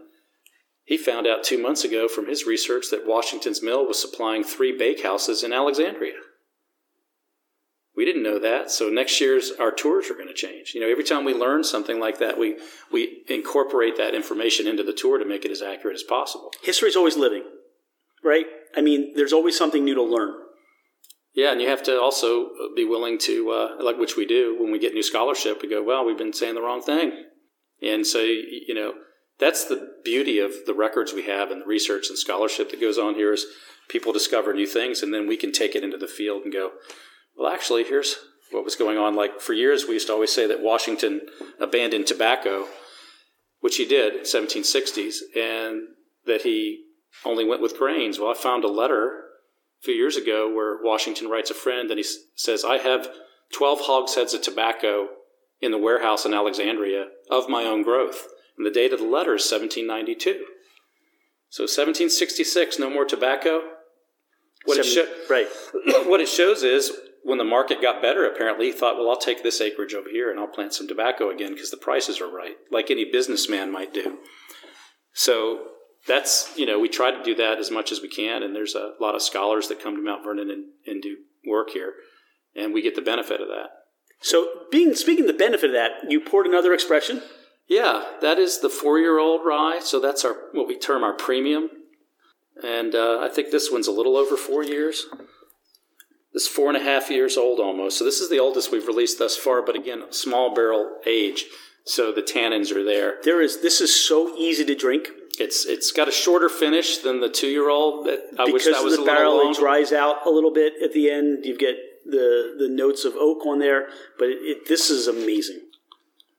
He found out two months ago from his research that Washington's mill was supplying three bakehouses in Alexandria. We didn't know that, so next year's our tours are going to change. You know, every time we learn something like that, we we incorporate that information into the tour to make it as accurate as possible. History is always living, right? I mean, there's always something new to learn. Yeah, and you have to also be willing to, uh, like which we do when we get new scholarship, we go, well, we've been saying the wrong thing. And so, you know, that's the beauty of the records we have and the research and scholarship that goes on here is people discover new things and then we can take it into the field and go, well, actually, here's what was going on. Like for years, we used to always say that Washington abandoned tobacco, which he did in 1760s, and that he only went with grains. Well, I found a letter a few years ago where Washington writes a friend and he says, I have 12 hogsheads of tobacco in the warehouse in Alexandria of my own growth. And the date of the letter is 1792. So 1766, no more tobacco. What, it, sho- right. *clears throat* what it shows is when the market got better, apparently, he thought, well, I'll take this acreage over here and I'll plant some tobacco again because the prices are right, like any businessman might do. So that's you know we try to do that as much as we can and there's a lot of scholars that come to mount vernon and, and do work here and we get the benefit of that so being speaking the benefit of that you poured another expression yeah that is the four year old rye so that's our what we term our premium and uh, i think this one's a little over four years this four and a half years old almost so this is the oldest we've released thus far but again small barrel age so the tannins are there there is this is so easy to drink it's it's got a shorter finish than the two year old. I because wish that was the a barrel little it dries out a little bit at the end. You get the the notes of oak on there, but it, it, this is amazing.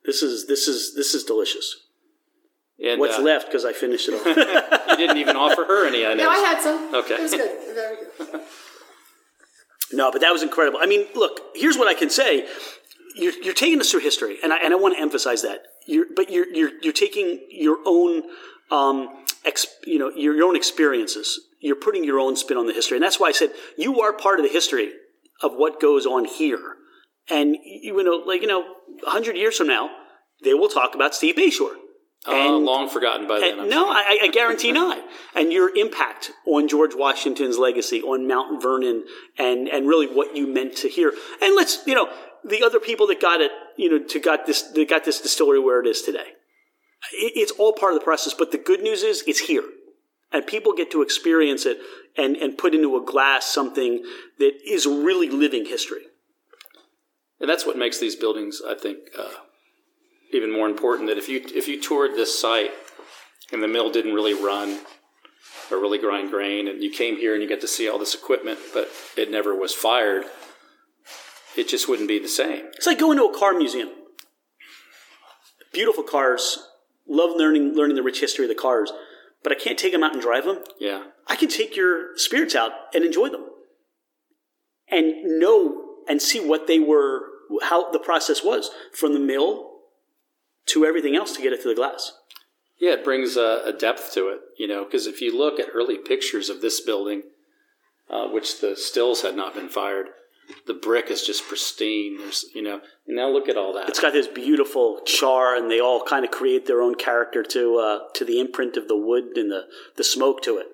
This is this is this is delicious. And What's uh, left because I finished it all. *laughs* You didn't even offer her any. I know. No, I had some. Okay. It was good. Very good. *laughs* No, but that was incredible. I mean, look, here's what I can say. You're, you're taking us through history, and I, and I want to emphasize that. You're, but you're, you're, you're taking your own, um, ex, you know, your, your own experiences. You're putting your own spin on the history. And that's why I said you are part of the history of what goes on here. And, you know, like, you know, 100 years from now, they will talk about Steve Bashore. Uh, long forgotten by then. And no. I, I guarantee *laughs* not. And your impact on George Washington's legacy, on Mount Vernon, and and really what you meant to hear. And let's, you know, the other people that got it, you know, to got this, that got this distillery where it is today. It, it's all part of the process. But the good news is, it's here, and people get to experience it and and put into a glass something that is really living history. And that's what makes these buildings, I think, uh, even more important. That if you if you toured this site and the mill didn't really run or really grind grain, and you came here and you get to see all this equipment, but it never was fired, it just wouldn't be the same. It's like going to a car museum. Beautiful cars. Love learning learning the rich history of the cars, but I can't take them out and drive them. Yeah, I can take your spirits out and enjoy them, and know and see what they were, how the process was from the mill to everything else to get it to the glass. yeah, it brings a, a depth to it, you know. Because if you look at early pictures of this building, uh, which the stills had not been fired, the brick is just pristine. There's, you know, and now look at all that. It's got this beautiful char, and they all kind of create their own character to uh, to the imprint of the wood and the, the smoke to it.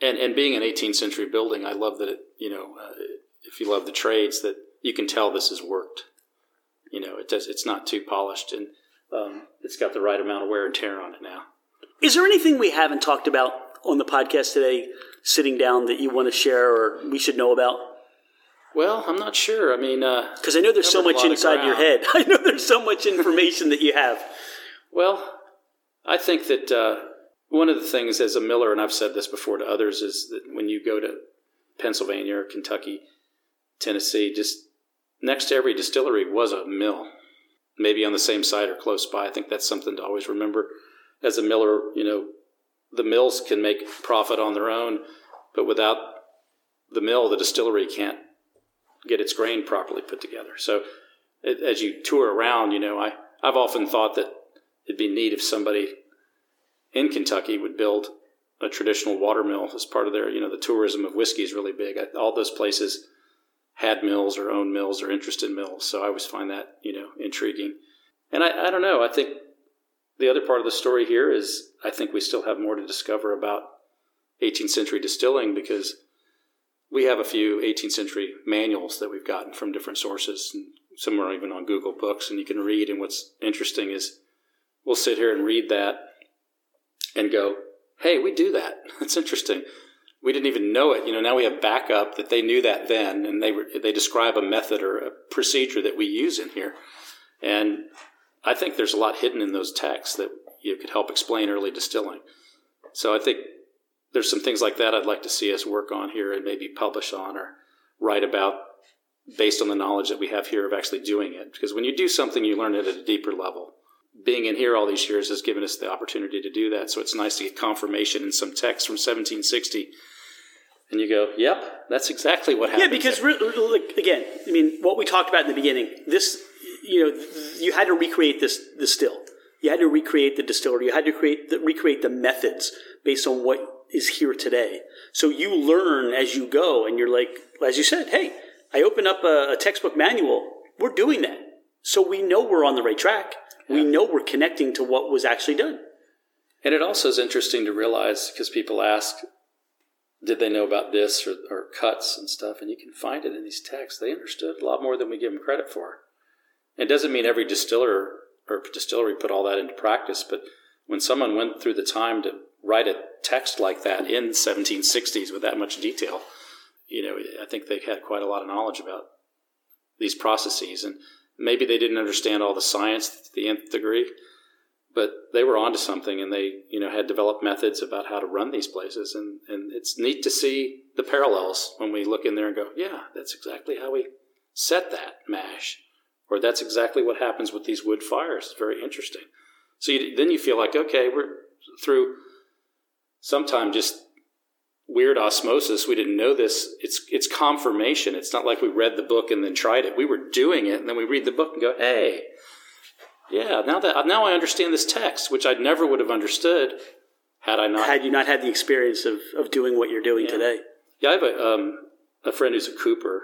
and and being an 18th century building, I love that it. You know, uh, if you love the trades, that you can tell this has worked. You know, it does. It's not too polished, and um, it's got the right amount of wear and tear on it now. Is there anything we haven't talked about on the podcast today, sitting down, that you want to share or we should know about? Well, I'm not sure. I mean, uh, Because I know there's so much inside your head. *laughs* I know there's so much information that you have. well, I think that uh, one of the things as a miller, and I've said this before to others, is that when you go to Pennsylvania or Kentucky, Tennessee, just next to every distillery was a mill, maybe on the same site or close by. I think that's something to always remember. As a miller, you know, the mills can make profit on their own, but without the mill, the distillery can't get its grain properly put together. So, it, as you tour around, you know, I I've often thought that it'd be neat if somebody in Kentucky would build a traditional water mill as part of their, you know, the tourism of whiskey is really big. All those places had mills or owned mills or interested in mills. So I always find that, you know, intriguing. And I, I don't know. I think the other part of the story here is I think we still have more to discover about 18th century distilling because we have a few 18th century manuals that we've gotten from different sources. And some are even on Google Books, and you can read. And what's interesting is we'll sit here and read that and go, hey, we do that. *laughs* That's interesting. We didn't even know it. You know, now we have backup that they knew that then, and they they describe a method or a procedure that we use in here. And I think there's a lot hidden in those texts that you could help explain early distilling. So I think there's some things like that I'd like to see us work on here and maybe publish on or write about based on the knowledge that we have here of actually doing it. Because when you do something, you learn it at a deeper level. Being in here all these years has given us the opportunity to do that. So it's nice to get confirmation in some text from 1760. And you go, yep, that's exactly what happened. Yeah, because like, again, I mean, what we talked about in the beginning, this, you know, you had to recreate this the still. You had to recreate the distillery. You had to create the, recreate the methods based on what is here today. So you learn as you go, and you're like, as you said, hey, I open up a, a textbook manual. We're doing that, so we know we're on the right track. We know we're connecting to what was actually done. And it also is interesting to realize because people ask, did they know about this or, or cuts and stuff? And you can find it in these texts. They understood a lot more than we give them credit for. It doesn't mean every distiller or distillery put all that into practice, but when someone went through the time to write a text like that in 1760s with that much detail, you know, I think they had quite a lot of knowledge about these processes. And maybe they didn't understand all the science to the nth degree, but they were onto something and they, you know, had developed methods about how to run these places. And, and it's neat to see the parallels when we look in there and go, yeah, that's exactly how we set that mash. Or that's exactly what happens with these wood fires. It's very interesting. So you, then you feel like, okay, we're through sometime just weird osmosis. We didn't know this. It's it's confirmation. It's not like we read the book and then tried it. We were doing it, and then we read the book and go, "Hey, yeah, now that now I understand this text, which I never would have understood had I not had you not had the experience of, of doing what you're doing Yeah. today. Yeah, I have a, um, a friend who's a cooper,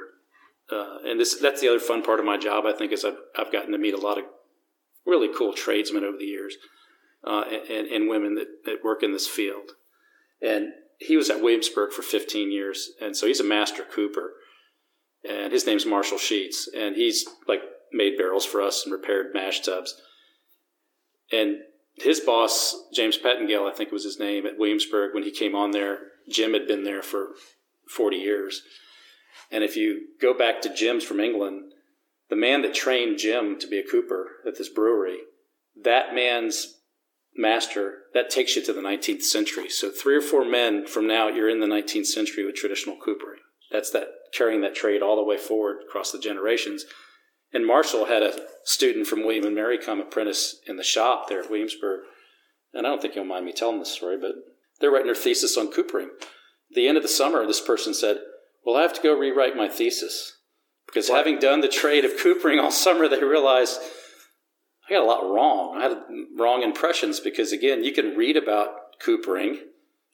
uh, and this that's the other fun part of my job. I think is I've I've gotten to meet a lot of really cool tradesmen over the years, uh, and, and women that, that work in this field. And he was at Williamsburg for 15 years, and so he's a master cooper. And his name's Marshall Sheets, and he's like made barrels for us and repaired mash tubs. And his boss, James Pettengale, I think was his name at Williamsburg when he came on there. Jim had been there for 40 years. And if you go back to Jim's from England, the man that trained Jim to be a cooper at this brewery, that man's master, that takes you to the 19th century. So three or four men from now, you're in the 19th century with traditional coopering. That's that carrying that trade all the way forward across the generations. And Marshall had a student from William and Mary come apprentice in the shop there at Williamsburg. And I don't think you'll mind me telling this story, but they're writing their thesis on coopering. At the end of the summer, this person said, Well, I have to go rewrite my thesis. Because having done the trade of coopering all summer, they realized I got a lot wrong. I had wrong impressions because, again, you can read about coopering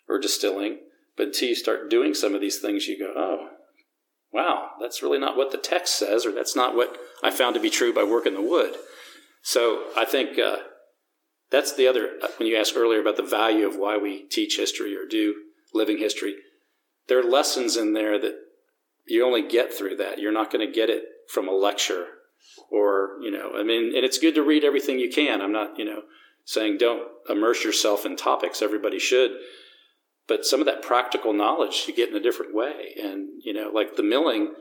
or distilling, but until you start doing some of these things, you go, oh, wow, that's really not what the text says, or that's not what I found to be true by working the wood. So I think uh, that's the other, when you asked earlier about the value of why we teach history or do living history, there are lessons in there that you only get through that. You're not going to get it from a lecture or, you know, I mean, and it's good to read everything you can. I'm not, you know, saying don't immerse yourself in topics. Everybody should. But some of that practical knowledge you get in a different way. And, you know, like the milling,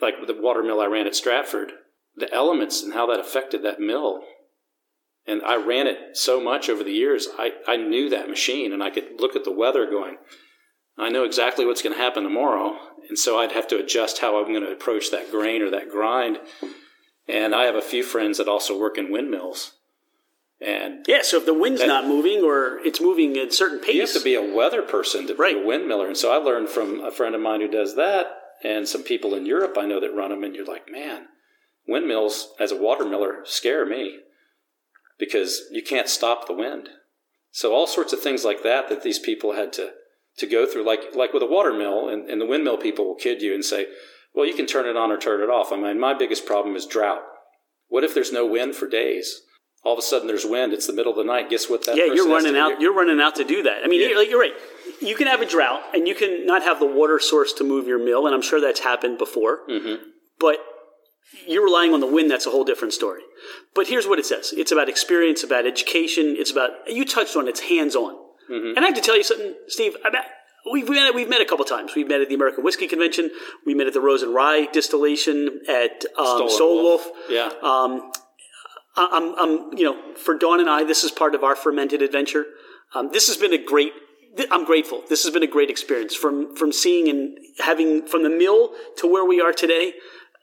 like the water mill I ran at Stratford, the elements and how that affected that mill. And I ran it so much over the years, I, I knew that machine and I could look at the weather going, I know exactly what's going to happen tomorrow. And so I'd have to adjust how I'm going to approach that grain or that grind. And I have a few friends that also work in windmills. And Yeah, so if the wind's That- not moving or it's moving at a certain pace, you have to be a weather person to Right. be a windmiller. And so I learned from a friend of mine who does that and some people in Europe I know that run them. And you're like, man, windmills as a water miller scare me because you can't stop the wind. So all sorts of things like that that these people had to, to go through, like, like with a water mill and, and the windmill people will kid you and say, well, you can turn it on or turn it off. I mean, my biggest problem is drought. What if there's no wind for days? All of a sudden there's wind. It's the middle of the night. Guess what? That yeah, you're running do? out. You're running out to do that. I mean, Yeah. you're, like, you're right. You can have a drought, and you can not have the water source to move your mill, and I'm sure that's happened before. Mm-hmm. But you're relying on the wind. That's a whole different story. But here's what it says: it's about experience, about education. It's about you touched on. It's hands on. Mm-hmm. And I have to tell you something, Steve. I bet. We've met, we've met a couple times. We've met at the American Whiskey Convention. We met at the Rose and Rye distillation at um, Stolen Stoll Wolfe. Wolf. Yeah. Um, I'm, I'm, you know, for Dawn and I, this is part of our fermented adventure. Um, this has been a great. I'm grateful. This has been a great experience from from seeing and having from the mill to where we are today.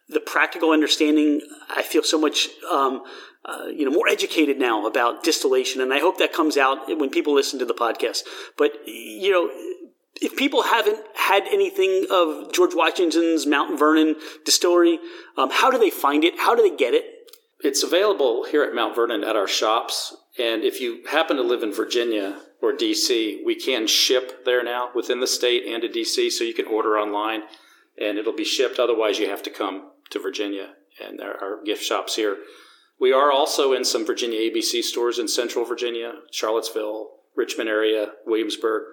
The practical understanding. I feel so much, um, uh, you know, more educated now about distillation, and I hope that comes out when people listen to the podcast. But you know. If people haven't had anything of George Washington's Mount Vernon distillery, um, how do they find it? How do they get it? It's available here at Mount Vernon at our shops. And if you happen to live in Virginia or DC, we can ship there now within the state and to DC. So you can order online and it'll be shipped. Otherwise, you have to come to Virginia and there are gift shops here. We are also in some Virginia ABC stores in central Virginia, Charlottesville, Richmond area, Williamsburg.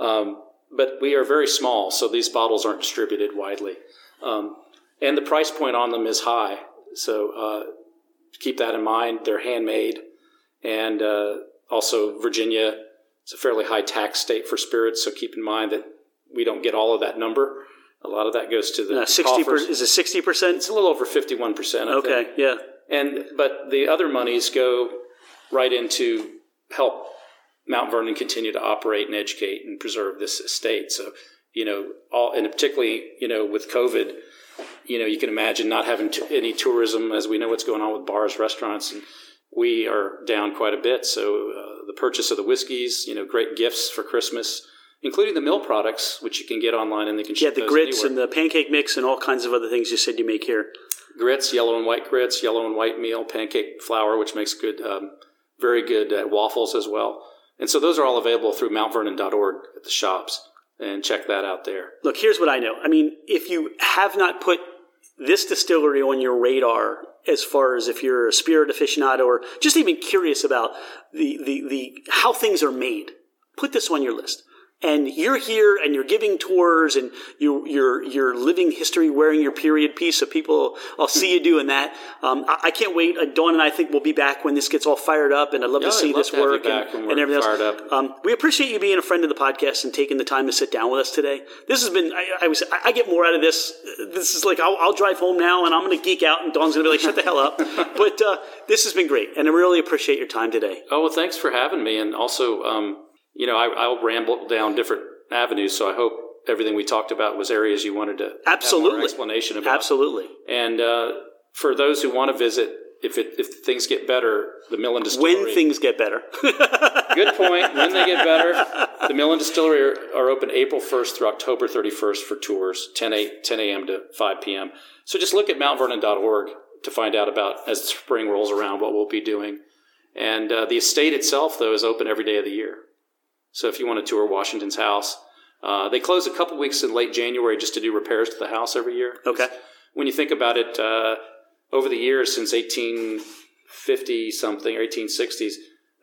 Um, but we are very small, so these bottles aren't distributed widely. Um, and the price point on them is high. So uh, keep that in mind. They're handmade. And uh, also, Virginia is a fairly high tax state for spirits, so keep in mind that we don't get all of that number. A lot of that goes to the Uh, Sixty percent is it sixty percent? It's a little over fifty-one percent. Okay, yeah. And but the other monies go right into help Mount Vernon continue to operate and educate and preserve this estate. So you know, all and particularly you know with COVID, you know you can imagine not having t- any tourism as we know what's going on with bars, restaurants, and we are down quite a bit. So uh, the purchase of the whiskeys. You know, great gifts for Christmas, including the mill products, which you can get online and they can Yeah, the grits anywhere. and the pancake mix and all kinds of other things you said you make here. grits, yellow and white grits, yellow and white meal, pancake flour, which makes good, um, very good uh, waffles as well. And so those are all available through mountvernon.org at the shops. And check that out there. Look, here's what I know. I mean, if you have not put this distillery on your radar, as far as if you're a spirit aficionado or just even curious about the, the, the how things are made, put this on your list. And you're here and you're giving tours and you, you're, you're living history wearing your period piece. So people, I'll see you doing that. Um, I, I can't wait. Uh, Dawn and I think we'll be back when this gets all fired up and I'd love Yeah, to see love this to work and, and everything else. Um, we appreciate you being a friend of the podcast and taking the time to sit down with us today. This has been, I, I was, I get more out of this. This is like, I'll, I'll drive home now and I'm going to geek out and Dawn's going to be like, shut the hell up. *laughs* But uh, this has been great. And I really appreciate your time today. Oh, well, thanks for having me. And also, um, you know, I, I'll ramble down different avenues. So I hope everything we talked about was areas you wanted to Absolutely. explanation about. Absolutely. And uh, for those who want to visit, if it, if things get better, the Mill and Distillery. When things get better. *laughs* Good point. When they get better, the Mill and Distillery are, are open April 1st through October 31st for tours, 10 a, 10 a.m. to 5 p.m. So just look at mountvernon.org to find out about as spring rolls around what we'll be doing. And uh, the estate itself, though, is open every day of the year. So if you want to tour Washington's house, uh, they close a couple weeks in late January just to do repairs to the house every year. Okay. When you think about it, uh, over the years since 1850 something or 1860s,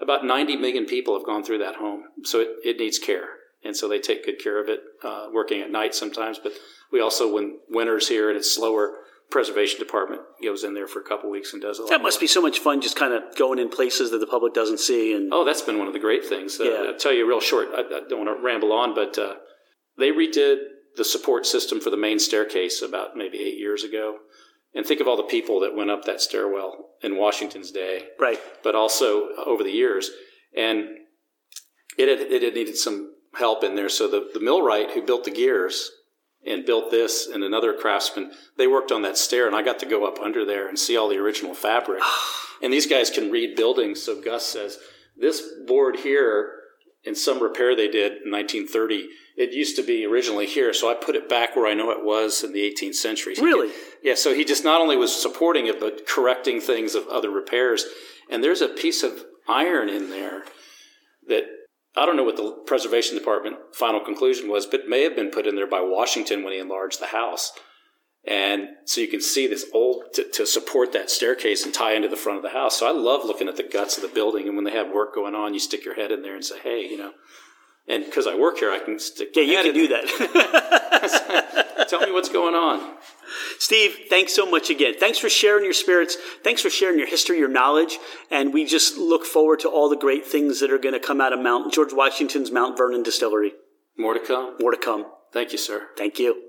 about 90 million people have gone through that home. So it, it needs care. And so they take good care of it, uh, working at night sometimes. But we also, when winter's here and it's slower, preservation department goes in there for a couple weeks and does a lot. That must be so much fun just kind of going in places that the public doesn't see. And Oh, that's been one of the great things. Uh, Yeah. I'll tell you real short. I, I don't want to ramble on, but uh, they redid the support system for the main staircase about maybe eight years ago. And think of all the people that went up that stairwell in Washington's day, right. but also over the years. And it had, it had needed some help in there. So the, the millwright who built the gears and built this and another craftsman, they worked on that stair and I got to go up under there and see all the original fabric. *sighs* and these guys can read buildings. So Gus says, this board here in some repair they did in 1930, it used to be originally here. So I put it back where I know it was in the 18th century. Really? yeah, so he just not only was supporting it, but correcting things of other repairs. And there's a piece of iron in there that I don't know what the preservation department final conclusion was, but may have been put in there by Washington when he enlarged the house. And so you can see this old to, to support that staircase and tie into the front of the house. So I love looking at the guts of the building. And when they have work going on, you stick your head in there and say, "Hey, you know." And because I work here, I can stick. Yeah, you can do that. *laughs* Tell me what's going on. Steve, thanks so much again. Thanks for sharing your spirits. Thanks for sharing your history, your knowledge. And we just look forward to all the great things that are going to come out of Mount George Washington's Mount Vernon Distillery. More to come. More to come. Thank you, sir. Thank you.